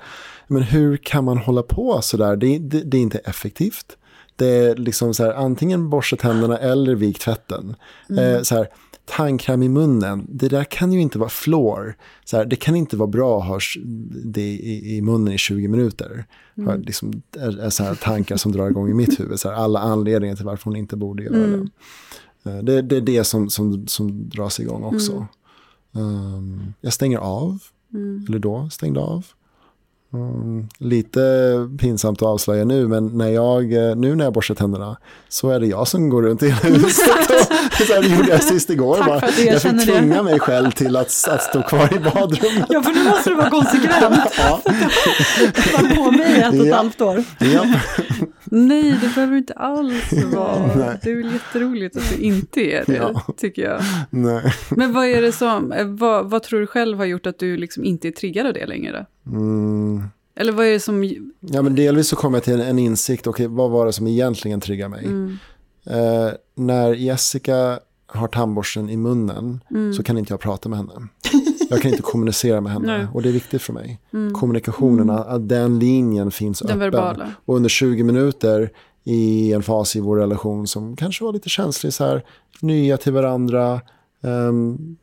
Men hur kan man hålla på så där? Det, det, det är inte effektivt. Det är liksom så här, antingen borsta tänderna eller vik tvätten. Mm. Eh, så här, tandkräm i munnen, det där kan ju inte vara flår. Så här, det kan inte vara bra att ha det i, i munnen i 20 minuter. Mm. Liksom, är, är så här tankar som drar igång i mitt huvud. Så här, alla anledningar till varför hon inte borde göra mm. det. Eh, det. Det är det som, som, som dras igång också. Mm. Um, jag stänger av, mm. eller då stängde av. Mm, lite pinsamt att avslöja nu, men när jag, eh, nu när jag borstar tänderna så är det jag som går runt i huset. Och, så det gjorde jag sist igår. Bara. jag, fick tvinga det. mig själv till att, att stå kvar i badrummet. Ja, för nu måste du vara konsekvent. ja. var på mig ett och ett halvt år. Ja. Nej, det behöver inte alls vara. Det är väl jätteroligt att du inte är det, ja. tycker jag. Nej. Men vad är det som, eh, vad, vad, tror du själv har gjort att du liksom inte är triggad av det längre? Mm. Eller vad är det som... Ja, men delvis så kom jag till en insikt, okej, vad var det som egentligen triggade mig? Mm. Eh, när Jessica har tandborsten i munnen mm. så kan inte jag prata med henne. Jag kan inte kommunicera med henne Nej. och det är viktigt för mig. Mm. Kommunikationen, mm. att den linjen finns den öppen. Verbala. Och under 20 minuter i en fas i vår relation som kanske var lite känslig, så här, nya till varandra, um,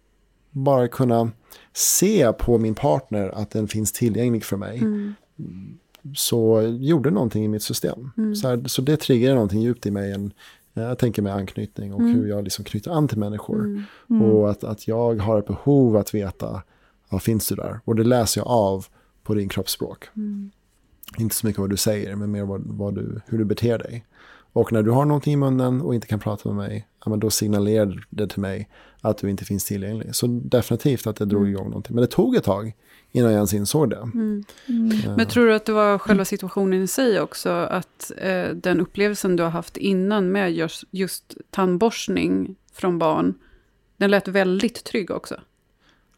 bara kunna se på min partner att den finns tillgänglig för mig. Mm. Så gjorde någonting i mitt system. Mm. Så, här, så det triggade någonting djupt i mig. En, jag tänker med anknytning och mm. hur jag liksom knyter an till människor. Mm. Mm. Och att, att jag har ett behov att veta, vad finns du där? Och det läser jag av på din kroppsspråk. Mm. Inte så mycket vad du säger, men mer vad, vad, du, hur du beter dig. Och när du har någonting i munnen och inte kan prata med mig, ja, men då signalerar det till mig att du inte finns tillgänglig. Så definitivt att det drog mm. igång någonting. Men det tog ett tag innan jag ens insåg det. Mm. Mm. Ja. Men tror du att det var själva situationen i sig också? Att eh, den upplevelsen du har haft innan med just, just tandborstning från barn, den lät väldigt trygg också?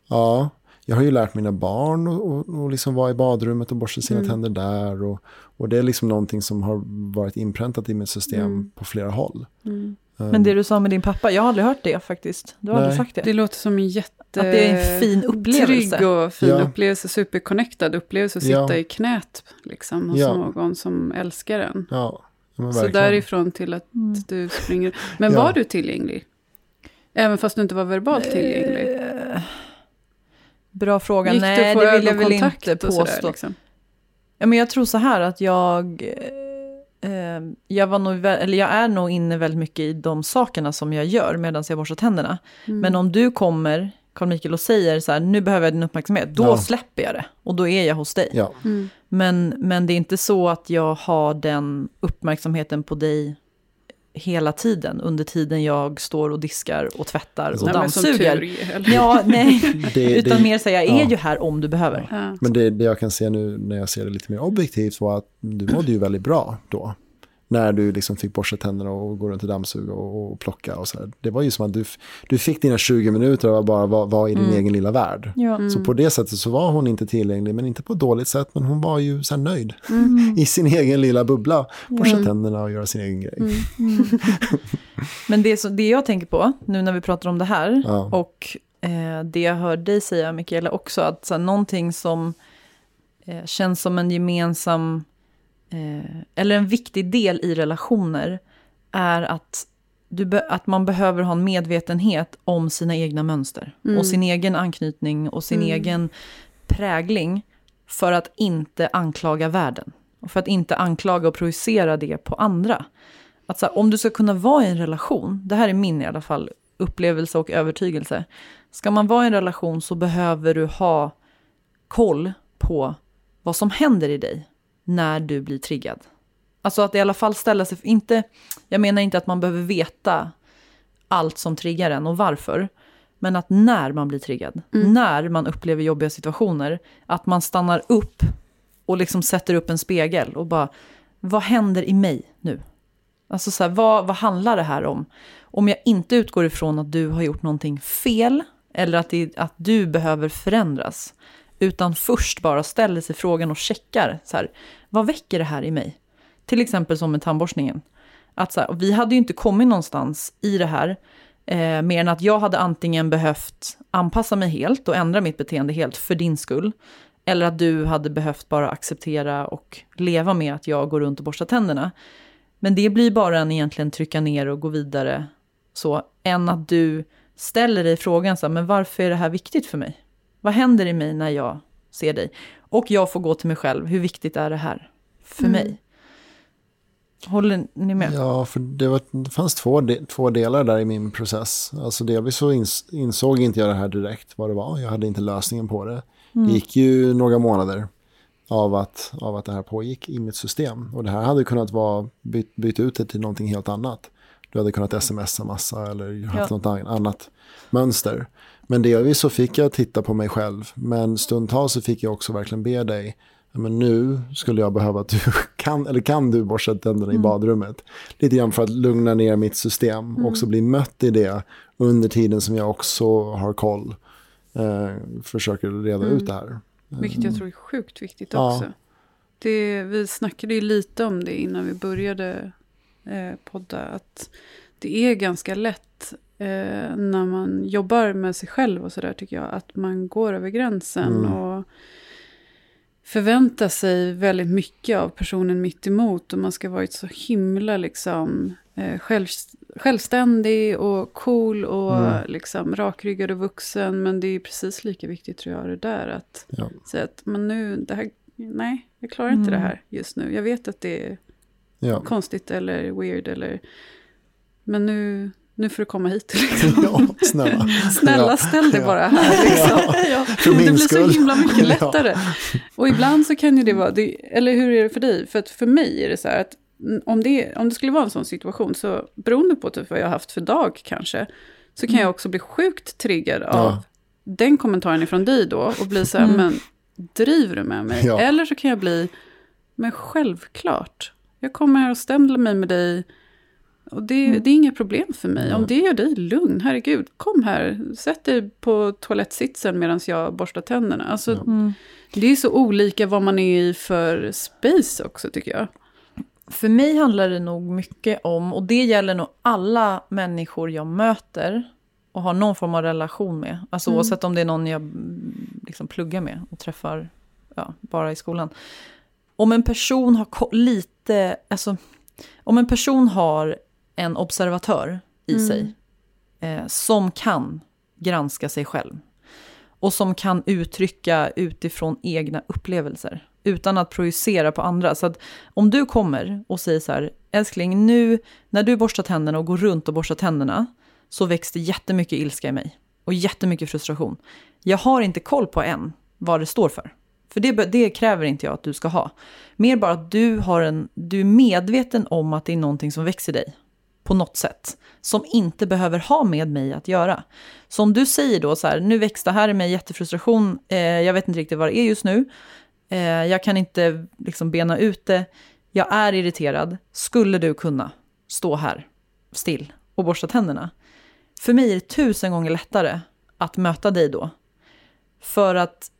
Ja, jag har ju lärt mina barn att liksom vara i badrummet och borsta sina mm. tänder där. Och, och det är liksom någonting som har varit inpräntat i mitt system mm. på flera håll. Mm. Men det du sa med din pappa, jag har aldrig hört det faktiskt. Du har Nej. aldrig sagt det. Det låter som en jätte... Att det är en fin upplevelse. Trygg och fin ja. upplevelse, superconnectad upplevelse att sitta ja. i knät liksom, hos ja. någon som älskar en. Ja, Så därifrån till att mm. du springer... Men var du tillgänglig? Även fast du inte var verbalt tillgänglig? Eh, bra fråga. Gick Nej, det vill jag väl inte påstå. Sådär, liksom? ja, men jag tror så här att jag Eh, jag, var nog, eller jag är nog inne väldigt mycket i de sakerna som jag gör medan jag borstar tänderna. Mm. Men om du kommer, Carl Mikael, och säger så här, nu behöver jag din uppmärksamhet, då ja. släpper jag det. Och då är jag hos dig. Ja. Mm. Men, men det är inte så att jag har den uppmärksamheten på dig hela tiden, under tiden jag står och diskar och tvättar och nej, dammsuger. Tur, ja, nej, det, utan det, mer säga, jag är ja. ju här om du behöver. Ja. Men det, det jag kan se nu när jag ser det lite mer objektivt var att du mådde ju väldigt bra då när du liksom fick borsta tänderna och gå runt och dammsuga och, och plocka och så här. Det var ju som att du, du fick dina 20 minuter och bara var, var i din mm. egen lilla värld. Ja. Mm. Så på det sättet så var hon inte tillgänglig, men inte på ett dåligt sätt, men hon var ju så nöjd mm. i sin egen lilla bubbla. Borsta tänderna och göra sin egen grej. Mm. Mm. men det, så, det jag tänker på, nu när vi pratar om det här, ja. och eh, det jag hör dig säga, Mikaela, också, att så här, någonting som eh, känns som en gemensam eh, eller en viktig del i relationer är att, du att man behöver ha en medvetenhet om sina egna mönster. Mm. Och sin egen anknytning och sin mm. egen prägling. För att inte anklaga världen. Och för att inte anklaga och projicera det på andra. Att här, om du ska kunna vara i en relation, det här är min i alla fall upplevelse och övertygelse. Ska man vara i en relation så behöver du ha koll på vad som händer i dig när du blir triggad. Alltså att i alla fall ställa sig, inte, jag menar inte att man behöver veta allt som triggar en och varför. Men att när man blir triggad, mm. när man upplever jobbiga situationer, att man stannar upp och liksom sätter upp en spegel och bara, vad händer i mig nu? Alltså så här, vad, vad handlar det här om? Om jag inte utgår ifrån att du har gjort någonting fel eller att, det, att du behöver förändras, utan först bara ställer sig frågan och checkar, så här, vad väcker det här i mig? Till exempel som med tandborstningen. Att så här, vi hade ju inte kommit någonstans i det här, eh, mer än att jag hade antingen behövt anpassa mig helt och ändra mitt beteende helt för din skull, eller att du hade behövt bara acceptera och leva med att jag går runt och borstar tänderna. Men det blir bara en egentligen trycka ner och gå vidare så, än att du ställer dig frågan så här, men varför är det här viktigt för mig? Vad händer i mig när jag ser dig? Och jag får gå till mig själv, hur viktigt är det här för mm. mig? Håller ni med? Ja, för det, var, det fanns två, de, två delar där i min process. Alltså delvis så ins, insåg inte jag det här direkt vad det var. Jag hade inte lösningen på det. Mm. Det gick ju några månader av att, av att det här pågick i mitt system. Och det här hade kunnat vara byt, byt ut det till någonting helt annat. Du hade kunnat smsa massa eller haft ja. något annat mönster. Men delvis så fick jag titta på mig själv. Men stundtals så fick jag också verkligen be dig. Men nu skulle jag behöva att du kan, eller kan du borsta tänderna mm. i badrummet. Lite grann för att lugna ner mitt system. Mm. Också bli mött i det under tiden som jag också har koll. Eh, försöker reda mm. ut det här. Vilket jag tror är sjukt viktigt ja. också. Det, vi snackade ju lite om det innan vi började eh, podda. Att det är ganska lätt eh, när man jobbar med sig själv och sådär tycker jag. Att man går över gränsen mm. och förväntar sig väldigt mycket av personen mitt emot Och man ska vara så himla liksom eh, själv, självständig och cool och mm. liksom rakryggad och vuxen. Men det är precis lika viktigt tror jag det där. Att ja. säga att men nu, det här, nej, jag klarar inte mm. det här just nu. Jag vet att det är ja. konstigt eller weird eller... Men nu, nu får du komma hit. Liksom. Ja, snälla. snälla ställ dig bara här. Liksom. Ja, för min det blir skull. så himla mycket lättare. Ja. Och ibland så kan ju det vara, det, eller hur är det för dig? För att för mig är det så här att om det, om det skulle vara en sån situation, så beroende på typ vad jag har haft för dag kanske, så kan jag också bli sjukt triggad ja. av den kommentaren ifrån dig då och bli så här, mm. men driver du med mig? Ja. Eller så kan jag bli, men självklart, jag kommer här och ställer mig med dig, och det, mm. det är inget problem för mig. Om det gör dig lugn, herregud, kom här, sätt dig på toalettsitsen medan jag borstar tänderna. Alltså, mm. Det är så olika vad man är i för space också tycker jag. För mig handlar det nog mycket om, och det gäller nog alla människor jag möter och har någon form av relation med. Alltså mm. oavsett om det är någon jag liksom pluggar med och träffar ja, bara i skolan. Om en person har lite, alltså om en person har en observatör i mm. sig eh, som kan granska sig själv och som kan uttrycka utifrån egna upplevelser utan att projicera på andra. Så att om du kommer och säger så här, älskling, nu när du borstar tänderna och går runt och borstar tänderna så väcks det jättemycket ilska i mig och jättemycket frustration. Jag har inte koll på än vad det står för. För det, det, kräver inte jag att du ska ha. Mer bara att du, har en, du är medveten om att det är någonting som växer dig på något sätt. Som inte behöver ha med mig att göra. Så om du säger då så här, nu växte här i mig jättefrustration, eh, jag vet inte riktigt vad det är just nu. Eh, jag kan inte liksom bena ut det. Jag är irriterad. Skulle du kunna stå här still och borsta tänderna? För mig är det tusen gånger lättare att möta dig då. För att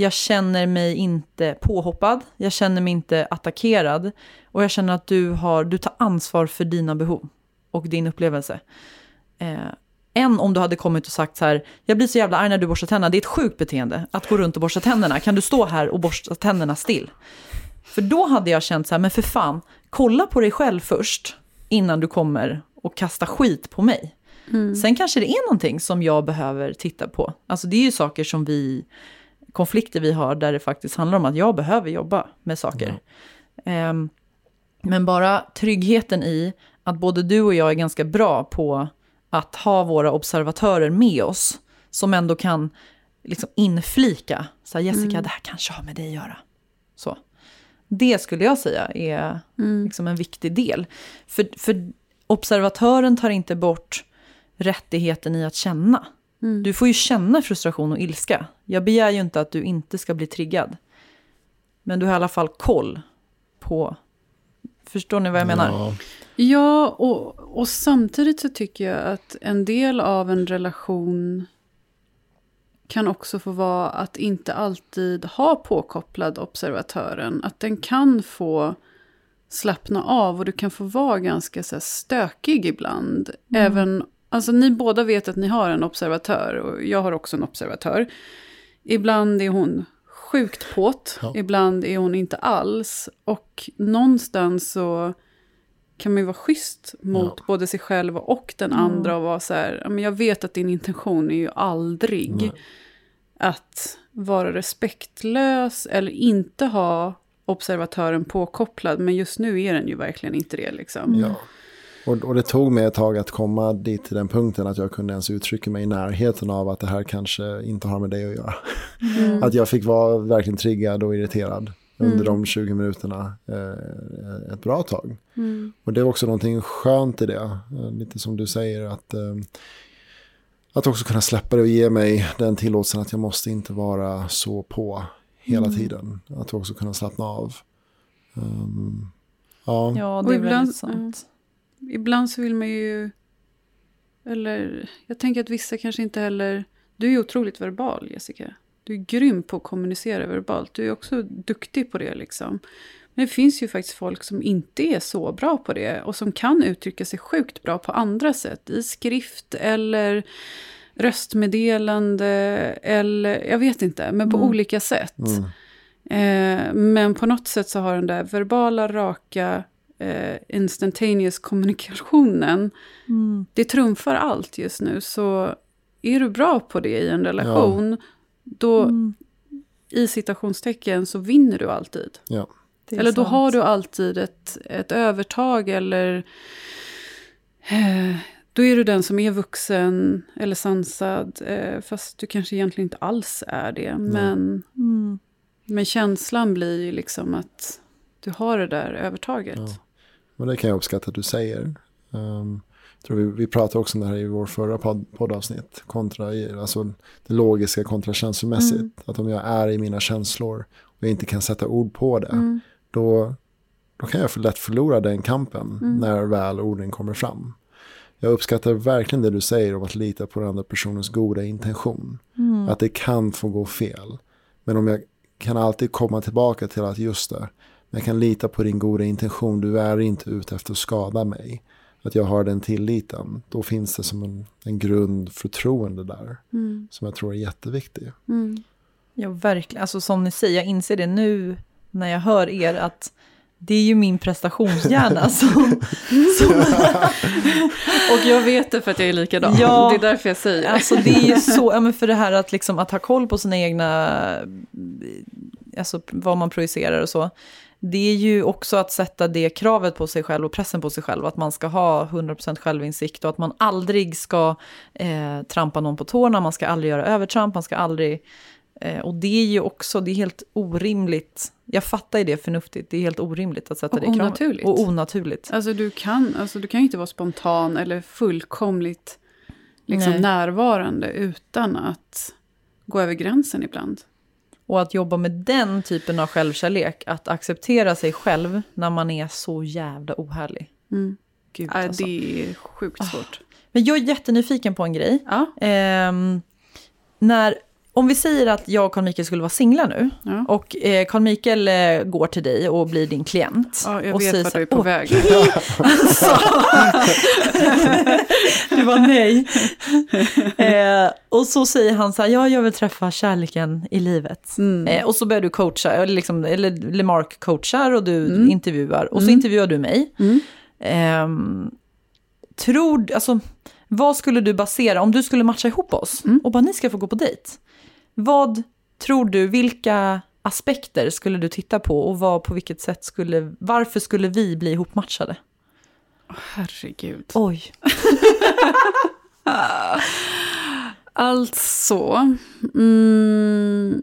jag känner mig inte påhoppad, jag känner mig inte attackerad och jag känner att du, har, du tar ansvar för dina behov och din upplevelse. Eh, än om du hade kommit och sagt så här, jag blir så jävla arg när du borstar tänderna, det är ett sjukt beteende att gå runt och borsta tänderna, kan du stå här och borsta tänderna still? För då hade jag känt så här, men för fan, kolla på dig själv först innan du kommer och kasta skit på mig. Mm. Sen kanske det är någonting som jag behöver titta på. Alltså det är ju saker som vi, konflikter vi har där det faktiskt handlar om att jag behöver jobba med saker. Mm. Um, men bara tryggheten i att både du och jag är ganska bra på att ha våra observatörer med oss som ändå kan liksom inflika. Så här, Jessica, mm. det här kanske har med dig att göra. Så. Det skulle jag säga är mm. liksom en viktig del. För, för observatören tar inte bort rättigheten i att känna. Mm. Du får ju känna frustration och ilska. Jag begär ju inte att du inte ska bli triggad. Men du har i alla fall koll på... Förstår ni vad jag menar? Ja. Ja, och, och samtidigt så tycker jag att en del av en relation kan också få vara att inte alltid ha påkopplad observatören. Att den kan få slappna av och du kan få vara ganska så här, stökig ibland. Mm. Även, alltså ni båda vet att ni har en observatör och jag har också en observatör. Ibland är hon sjukt påt, Ja. ibland är hon inte alls. Och någonstans så kan man ju vara schysst mot Ja. både sig själv och den Mm. andra och vara så här, "Ja, men jag vet att din intention är ju aldrig Nej. att vara respektlös eller inte ha observatören påkopplad, men just nu är den ju verkligen inte det liksom. Ja. Och, och det tog mig ett tag att komma dit till den punkten att jag kunde ens uttrycka mig i närheten av att det här kanske inte har med dig att göra. Att jag fick vara verkligen triggad och irriterad under de 20 minuterna eh, ett bra tag. Och det är också någonting skönt i det, eh, lite som du säger, att, eh, att också kunna släppa det och ge mig den tillåtelsen att jag måste inte vara så på hela tiden. Att också kunna slappna av. Um, ja. Ja, Och det är ibland- väldigt sant. Ibland så vill man ju, eller jag tänker att vissa kanske inte heller, du är otroligt verbal Jessica. Du är grym på att kommunicera verbalt, du är också duktig på det liksom. Men det finns ju faktiskt folk som inte är så bra på det och som kan uttrycka sig sjukt bra på andra sätt. I skrift eller röstmeddelande eller jag vet inte, men på olika sätt. Mm. Eh, men på något sätt så har den där verbala, raka, eh, instantaneous kommunikationen, Mm. det trumfar allt just nu. Så är du bra på det i en relation, då Mm. i citationstecken så vinner du alltid. Ja. Eller då sant. har du alltid ett, ett övertag eller eh, då är du den som är vuxen eller sansad. Eh, fast du kanske egentligen inte alls är det. Men, Mm. men känslan blir ju liksom att du har det där övertaget. Ja. Men det kan jag uppskatta att du säger. Um, tror vi, vi pratade också om det här i vår förra podd, poddavsnitt. Kontra, alltså det logiska kontra känslomässigt. Mm. Att om jag är i mina känslor och inte kan sätta ord på det. Mm. Då, då kan jag för lätt förlora den kampen Mm. när väl orden kommer fram. Jag uppskattar verkligen det du säger om att lita på den andra personens goda intention. Mm. Att det kan få gå fel. Men om jag kan alltid komma tillbaka till att just det, jag kan lita på din goda intention, du är inte ute efter att skada mig. Att jag har den tilliten, då finns det som en, en grund förtroende där. Mm. Som jag tror är jätteviktig. Mm. Ja, verkligen. Alltså som ni säger, jag inser det nu när jag hör er att det är ju min prestationshjärna som... som Och jag vet det för att jag är likadan. Ja. Det är därför jag säger det. alltså det är ju så, ja men för det här att liksom att ha koll på sina egna, alltså vad man projicerar och så. Det är ju också att sätta det kravet på sig själv och pressen på sig själv, att man ska ha 100% självinsikt och att man aldrig ska eh, trampa någon på tårna, man ska aldrig göra övertramp, man ska aldrig... Eh, och det är ju också, det är helt orimligt. Jag fattar ju det förnuftigt, det är helt orimligt att sätta Och det kravet. onaturligt. Och onaturligt. Alltså du kan, alltså du kan ju inte vara spontan eller fullkomligt liksom, Nej. närvarande utan att gå över gränsen ibland. Och att jobba med den typen av självkärlek, att acceptera sig själv när man är så jävla ohärlig. Mm. Gud, Äh, alltså. Det är sjukt svårt. Men jag är jättenyfiken på en grej. Ja. Ehm, när, om vi säger att jag och Carl Mikael skulle vara singlar nu, Ja. och eh, Carl Mikael eh, går till dig och blir din klient. Ja, jag och vet vart du är på "Åh, väg. Alltså. du var nej. Eh, och så säger han så här, ja jag vill träffa kärleken i livet. Mm. Eh, och så börjar du coacha, eller, liksom, eller Lemark coachar och du Mm. intervjuar. Och så Mm. intervjuar du mig. Mm. Ehm, tror, alltså, vad skulle du basera, om du skulle matcha ihop oss Mm. och bara ni ska få gå på dejt. Vad tror du, vilka aspekter skulle du titta på och vad, på vilket sätt skulle, varför skulle vi bli ihopmatchade? Herregud. Oj. Alltså, mm,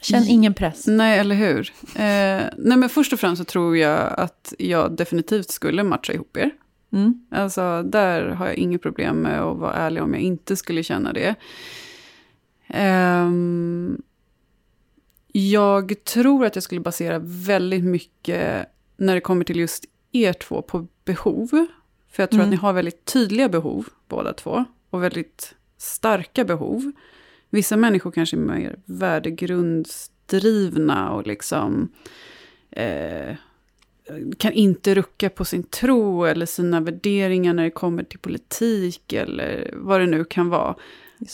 Känn ingen press. nej eller hur. Eh, nej men först och främst så tror jag att jag definitivt skulle matcha ihop er. Mm. Alltså där har jag inget problem med att vara ärlig om jag inte skulle känna det. Ehm, jag tror att jag skulle basera väldigt mycket när det kommer till just er två på behov. För jag tror Mm. att ni har väldigt tydliga behov båda två. Och väldigt starka behov. Vissa människor kanske är mer värdegrundsdrivna och liksom eh, kan inte rucka på sin tro eller sina värderingar när det kommer till politik eller vad det nu kan vara.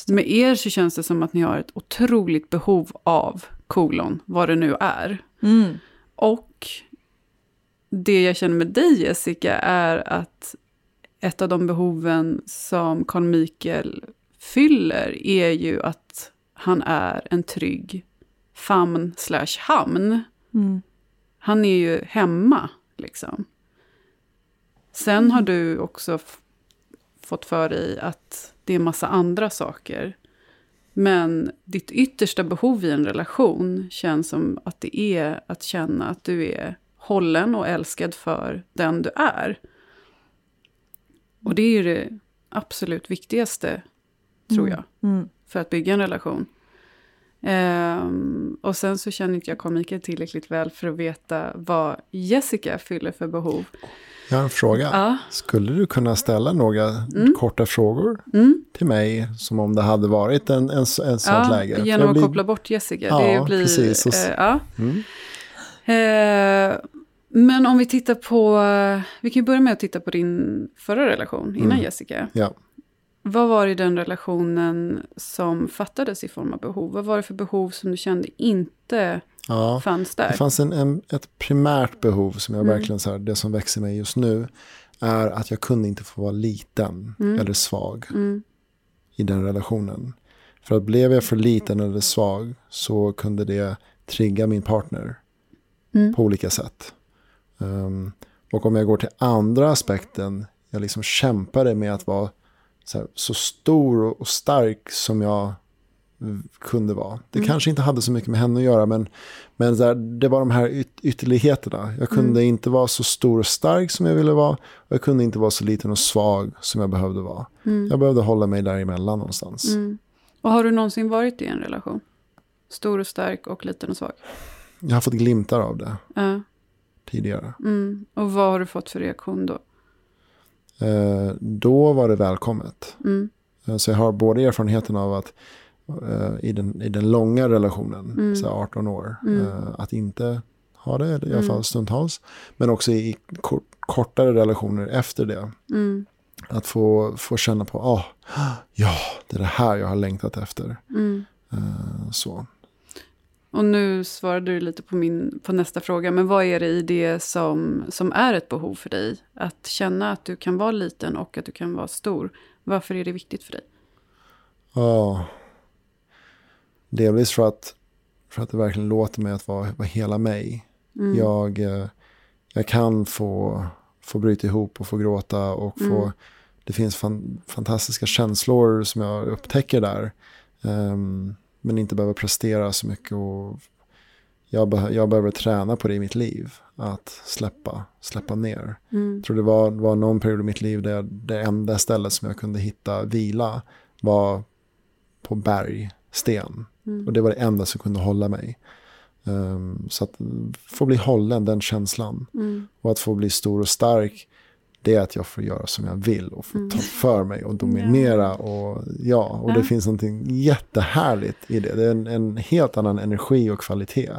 Med er så känns det som att ni har ett otroligt behov av kolon, vad det nu är. Mm. Och det jag känner med dig Jessica är att ett av de behoven som Carl Mikael fyller är ju att han är en trygg famn slash hamn. Mm. Han är ju hemma, liksom. Sen har du också fått för dig att det är massa andra saker. Men ditt yttersta behov i en relation känns som att det är att känna att du är hållen och älskad för den du är. Och det är ju det absolut viktigaste, tror jag, Mm. för att bygga en relation. Ehm, och sen så känner inte jag Mikael tillräckligt väl för att veta vad Jessica fyller för behov. Jag har en fråga. Ja. Skulle du kunna ställa några Mm. korta frågor Mm. till mig som om det hade varit en, en, en sånt Ja, läge? Genom att blir- koppla bort Jessica. Ja, det blir, precis. Och eh, ja. Mm. Eh, men om vi tittar på, vi kan ju börja med att titta på din förra relation innan Mm. Jessica. Ja. Vad var det i den relationen som fattades i form av behov? Vad var det för behov som du kände inte Ja. fanns där? Det fanns en, en, ett primärt behov som jag Mm. verkligen, så här, det som växer mig just nu, är att jag kunde inte få vara liten Mm. eller svag Mm. i den relationen. För att blev jag för liten eller svag så kunde det trigga min partner Mm. på olika sätt. Ehm, och om jag går till andra aspekten, jag liksom kämpade med att vara så, här, så stor och, och stark som jag kunde vara. Det Mm. kanske inte hade så mycket med henne att göra, men, men här, det var de här yt- ytterligheterna. Jag kunde Mm. inte vara så stor och stark som jag ville vara, och jag kunde inte vara så liten och svag som jag behövde vara. Mm. Jag behövde hålla mig däremellan någonstans. Mm. Och har du någonsin varit i en relation? Stor och stark och liten och svag? Jag har fått glimtar av det Ja. tidigare. Mm. Och vad har du fått för reaktion då? Eh, då var det välkommet. Mm. Eh, Så jag har både erfarenheten av att eh, i, den, i den långa relationen, Mm. så här 18 år, Mm. att inte ha det, i alla Mm. fall stundtals. Men också i kor- kortare relationer efter det. Mm. Att få, få känna på, ah, ja, det är det här jag har längtat efter. Mm. Så. Och nu svarade du lite på, min, på nästa fråga, men vad är det i det som, som är ett behov för dig? Att känna att du kan vara liten och att du kan vara stor. Varför är det viktigt för dig? Ja. Delvis för att, för att det verkligen låter mig att vara, vara hela mig. Mm. Jag, eh, jag kan få, få bryta ihop och få gråta och få... Mm. Det finns fan, fantastiska känslor som jag upptäcker där. Ehm, men inte behöver prestera så mycket. Och jag, beh- jag behöver träna på det i mitt liv. Att släppa, släppa ner. Mm. Jag tror det var, var någon period i mitt liv där det enda stället som jag kunde hitta vila var på berg, sten. Mm. Och det var det enda som kunde hålla mig. Ehm, så att få bli hållen, den känslan. Mm. Och att få bli stor och stark, det är att jag får göra som jag vill och få ta för mig och dominera. Och, ja, och det finns någonting jättehärligt i det. Det är en, en helt annan energi och kvalitet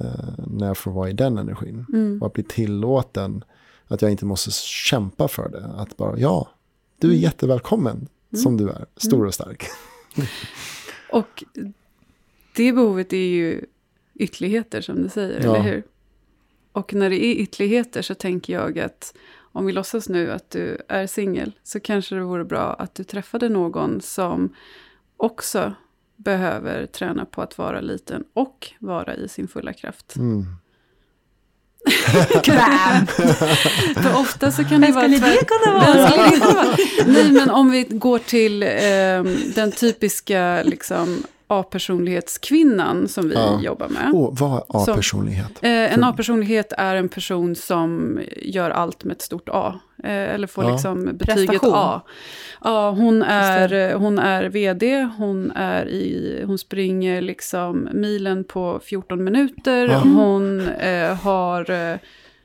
eh, när jag får vara i den energin. Mm. Och att bli tillåten, att jag inte måste kämpa för det. Att bara, ja, du är Mm. jättevälkommen som du är, stor och stark. Och det behovet är ju ytterligheter som du säger, Ja. eller hur? Och när det är ytterligheter så tänker jag att om vi låtsas nu att du är singel så kanske det vore bra att du träffade någon som också behöver träna på att vara liten och vara i sin fulla kraft. Mm. För ofta så kan det vara... skulle det kunna vara? Vem skulle det kunna vara? Nej, men om vi går till ehm, den typiska liksom, A-personlighetskvinnan som vi Ja. jobbar med. Åh, vad är A-personlighet? Eh, en A-personlighet är en person som gör allt med ett stort A. Eh, eller får Ja. liksom betyget Prestation. A. Ja, hon är, hon är vd, hon, är i, hon springer liksom milen på 14 minuter. Ja. Hon eh, har eh,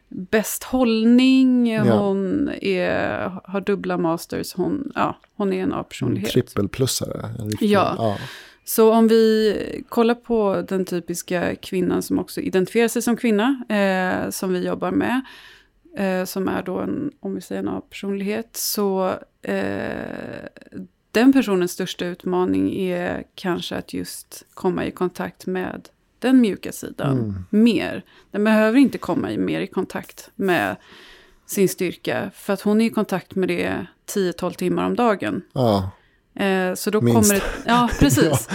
bäst hållning, Ja. hon är, har dubbla masters, hon, ja, hon är en A-personlighet. Trippelplussare. en riktig- Ja. ja. Så om vi kollar på den typiska kvinnan som också identifierar sig som kvinna, eh, som vi jobbar med, eh, som är då en, om vi säger en A-personlighet, så eh, den personens största utmaning är kanske att just komma i kontakt med den mjuka sidan Mm. mer. Den behöver inte komma i, mer i kontakt med sin styrka, för att hon är i kontakt med det 10-12 timmar om dagen. Ja. Eh, så då Minst. kommer det... Ja, precis.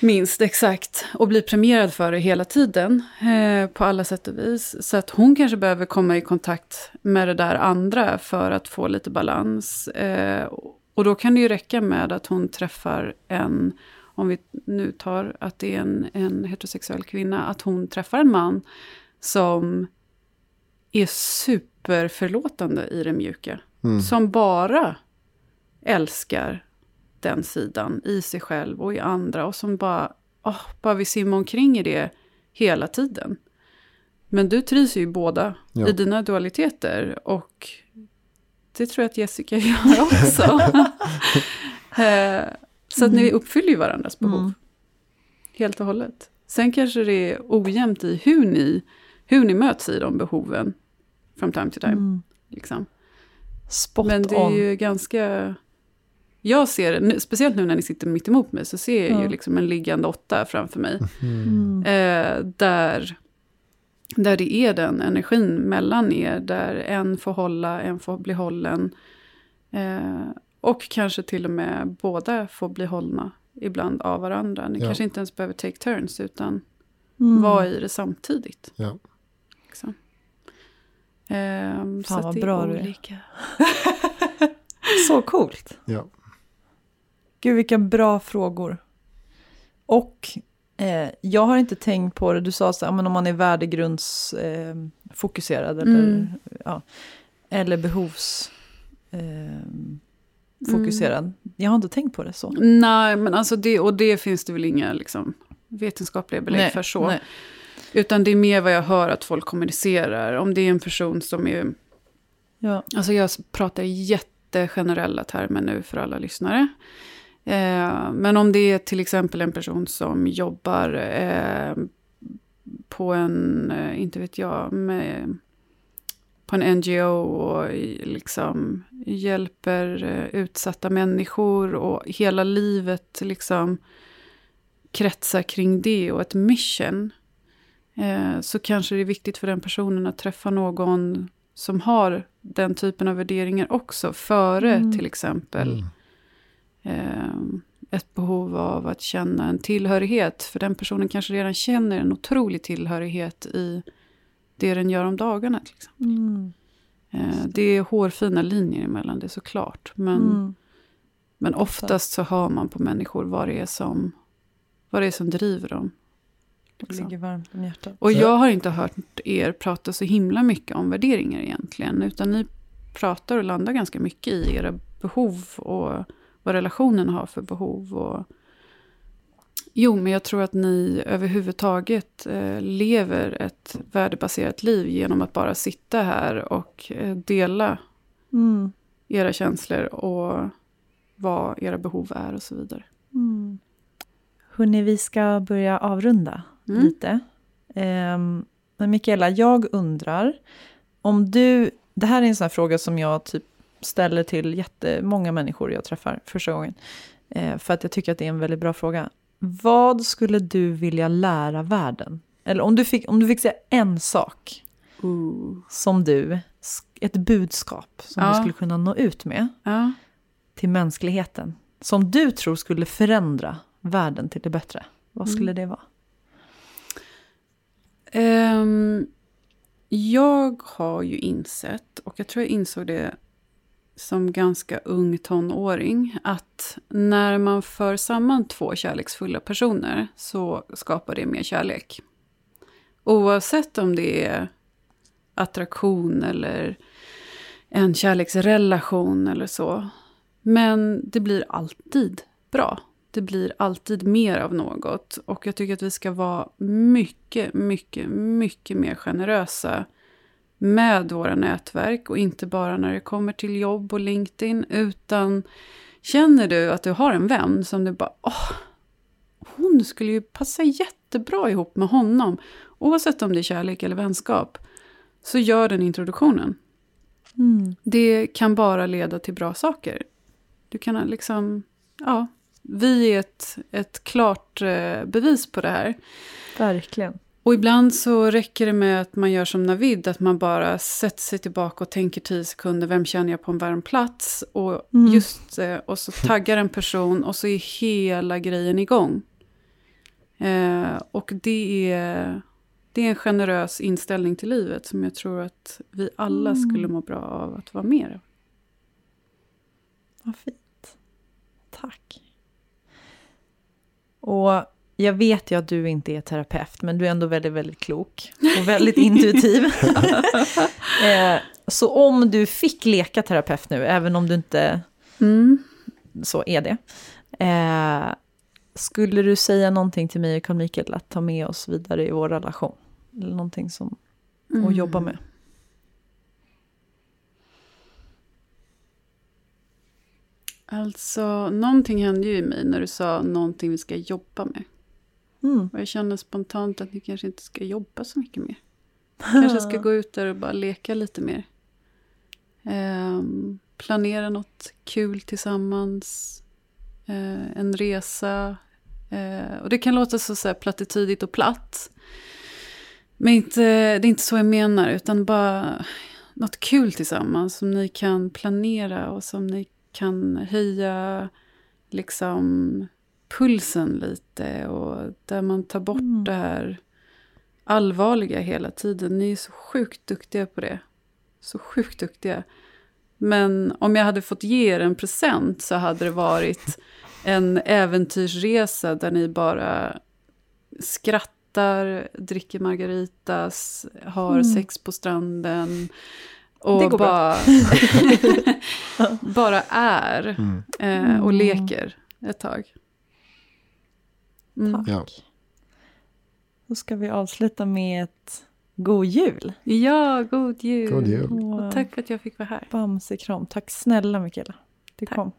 Minst, exakt. Och bli premierad för det hela tiden. Eh, på alla sätt och vis. Så att hon kanske behöver komma i kontakt med det där andra för att få lite balans. Eh, och då kan det ju räcka med att hon träffar en... Om vi nu tar att det är en, en heterosexuell kvinna. Att hon träffar en man som är superförlåtande i det mjuka. Mm. Som bara älskar den sidan i sig själv och i andra. Och som bara, åh, bara vill simma omkring i det hela tiden. Men du trivs ju båda, Ja. i dina dualiteter. Och det tror jag att Jessica gör också. Eh, Så att ni uppfyller ju varandras behov. Mm. Helt och hållet. Sen kanske det är ojämnt i hur ni, hur ni möts i de behoven. From time to time. Mm. Liksom. Spot Men det on. är ju ganska... Jag ser speciellt nu när ni sitter mitt emot mig, så ser jag ju Ja. liksom en liggande åtta framför mig. Mm. Eh, där, där det är den energin mellan er, där en får hålla, en får bli hållen. Eh, och kanske till och med båda får bli hållna ibland av varandra. Ni Ja. kanske inte ens behöver take turns, utan Mm. vara i det samtidigt. Ja. Liksom. Så Fan, vad det är bra du är. olika. Så coolt. Ja. Gud, vilka bra frågor. Och eh, jag har inte tänkt på det, du sa så här, men om man är värdegrundsfokuserad eh, eller, Mm. ja, eller behovs... Eh, fokuserad. Jag har inte tänkt på det så. Nej, men alltså det, och det finns det väl inga liksom, vetenskapliga belägg för så. nej. Utan det är mer vad jag hör att folk kommunicerar. Om det är en person som är... Ja. Alltså jag pratar jättegenerella termer nu för alla lyssnare. Eh, men om det är till exempel en person som jobbar eh, på en, eh, inte vet jag, med, på en NGO och liksom hjälper utsatta människor och hela livet liksom kretsar kring det och ett mission. Eh, så kanske det är viktigt för den personen att träffa någon som har den typen av värderingar också, före Mm. till exempel Mm. Eh, ett behov av att känna en tillhörighet. För den personen kanske redan känner en otrolig tillhörighet i det den gör om dagarna. Till exempel. Mm. Eh, det är hårfina linjer emellan det såklart. Men, Mm. men oftast så hör man på människor vad det är som, vad det är som driver dem. Liksom. ligger varmt om hjärtat. Och jag har inte hört er prata så himla mycket om värderingar egentligen. Utan ni pratar och landar ganska mycket i era behov och vad relationen har för behov. Och... Jo, men jag tror att ni överhuvudtaget eh, lever ett värdebaserat liv genom att bara sitta här och eh, dela Mm. era känslor och vad era behov är och så vidare. Mm. Hörni, vi ska börja avrunda Mm. lite. Ehm, men Mikaela, jag undrar om du... Det här är en sån här fråga som jag typ ställer till jättemånga människor jag träffar första gången. Eh, för att jag tycker att det är en väldigt bra fråga. Vad skulle du vilja lära världen? Eller om du fick, om du fick säga en sak som du, ett budskap som Ja. du skulle kunna nå ut med Ja. till mänskligheten. Som du tror skulle förändra världen till det bättre. Vad skulle det vara? Ehm, jag har ju insett, och jag tror jag insåg det som ganska ung tonåring, att när man för samman två kärleksfulla personer så skapar det mer kärlek. Oavsett om det är attraktion eller en kärleksrelation eller så. Men det blir alltid bra. Det blir alltid mer av något. Och jag tycker att vi ska vara mycket, mycket, mycket mer generösa med våra nätverk och inte bara när det kommer till jobb och LinkedIn utan känner du att du har en vän som du bara åh, hon skulle ju passa jättebra ihop med honom oavsett om det är kärlek eller vänskap så gör den introduktionen. Mm. Det kan bara leda till bra saker. Du kan liksom, ja, vi är ett, ett klart eh, bevis på det här. Verkligen. Och ibland så räcker det med att man gör som Navid, att man bara sätter sig tillbaka och tänker tio sekunder, vem känner jag på en varm plats? Och, Mm. just, eh, och så taggar en person och så är hela grejen igång. Eh, och det är, det är en generös inställning till livet som jag tror att vi alla skulle må bra av att vara mer av. Vad fint. Tack. Och jag vet ju att du inte är terapeut, men du är ändå väldigt, väldigt klok och väldigt intuitiv. eh, så om du fick leka terapeut nu, även om du inte Mm. så är det, eh, skulle du säga någonting till mig och Carl Mikael att ta med oss vidare i vår relation? Eller någonting som att jobba med? Alltså, någonting hände ju i mig när du sa någonting vi ska jobba med. Mm. Och jag känner spontant att ni kanske inte ska jobba så mycket mer. Kanske ska gå ut där och bara leka lite mer. Ehm, planera något kul tillsammans. Eh, en resa. Eh, och det kan låta så, så här plattitydigt och platt. Men inte, det är inte så jag menar, utan bara något kul tillsammans som ni kan planera och som ni kan höja liksom pulsen lite och där man tar bort det här allvarliga hela tiden. Ni är så sjukt duktiga på det. Så sjukt duktiga. Men om jag hade fått ge er en present så hade det varit en äventyrsresa där ni bara skrattar, dricker margaritas, har sex på stranden. Och bara, bara är eh, och leker ett tag. Mm. Ja. Då ska vi avsluta med ett god jul. Ja, god jul. God jul. Och tack för att jag fick vara här. Bamsekram. Tack snälla Mikaela. Du Tack. kom.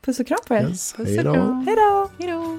Puss och kram på er. Yes, Puss hej och då. kram. Hej då!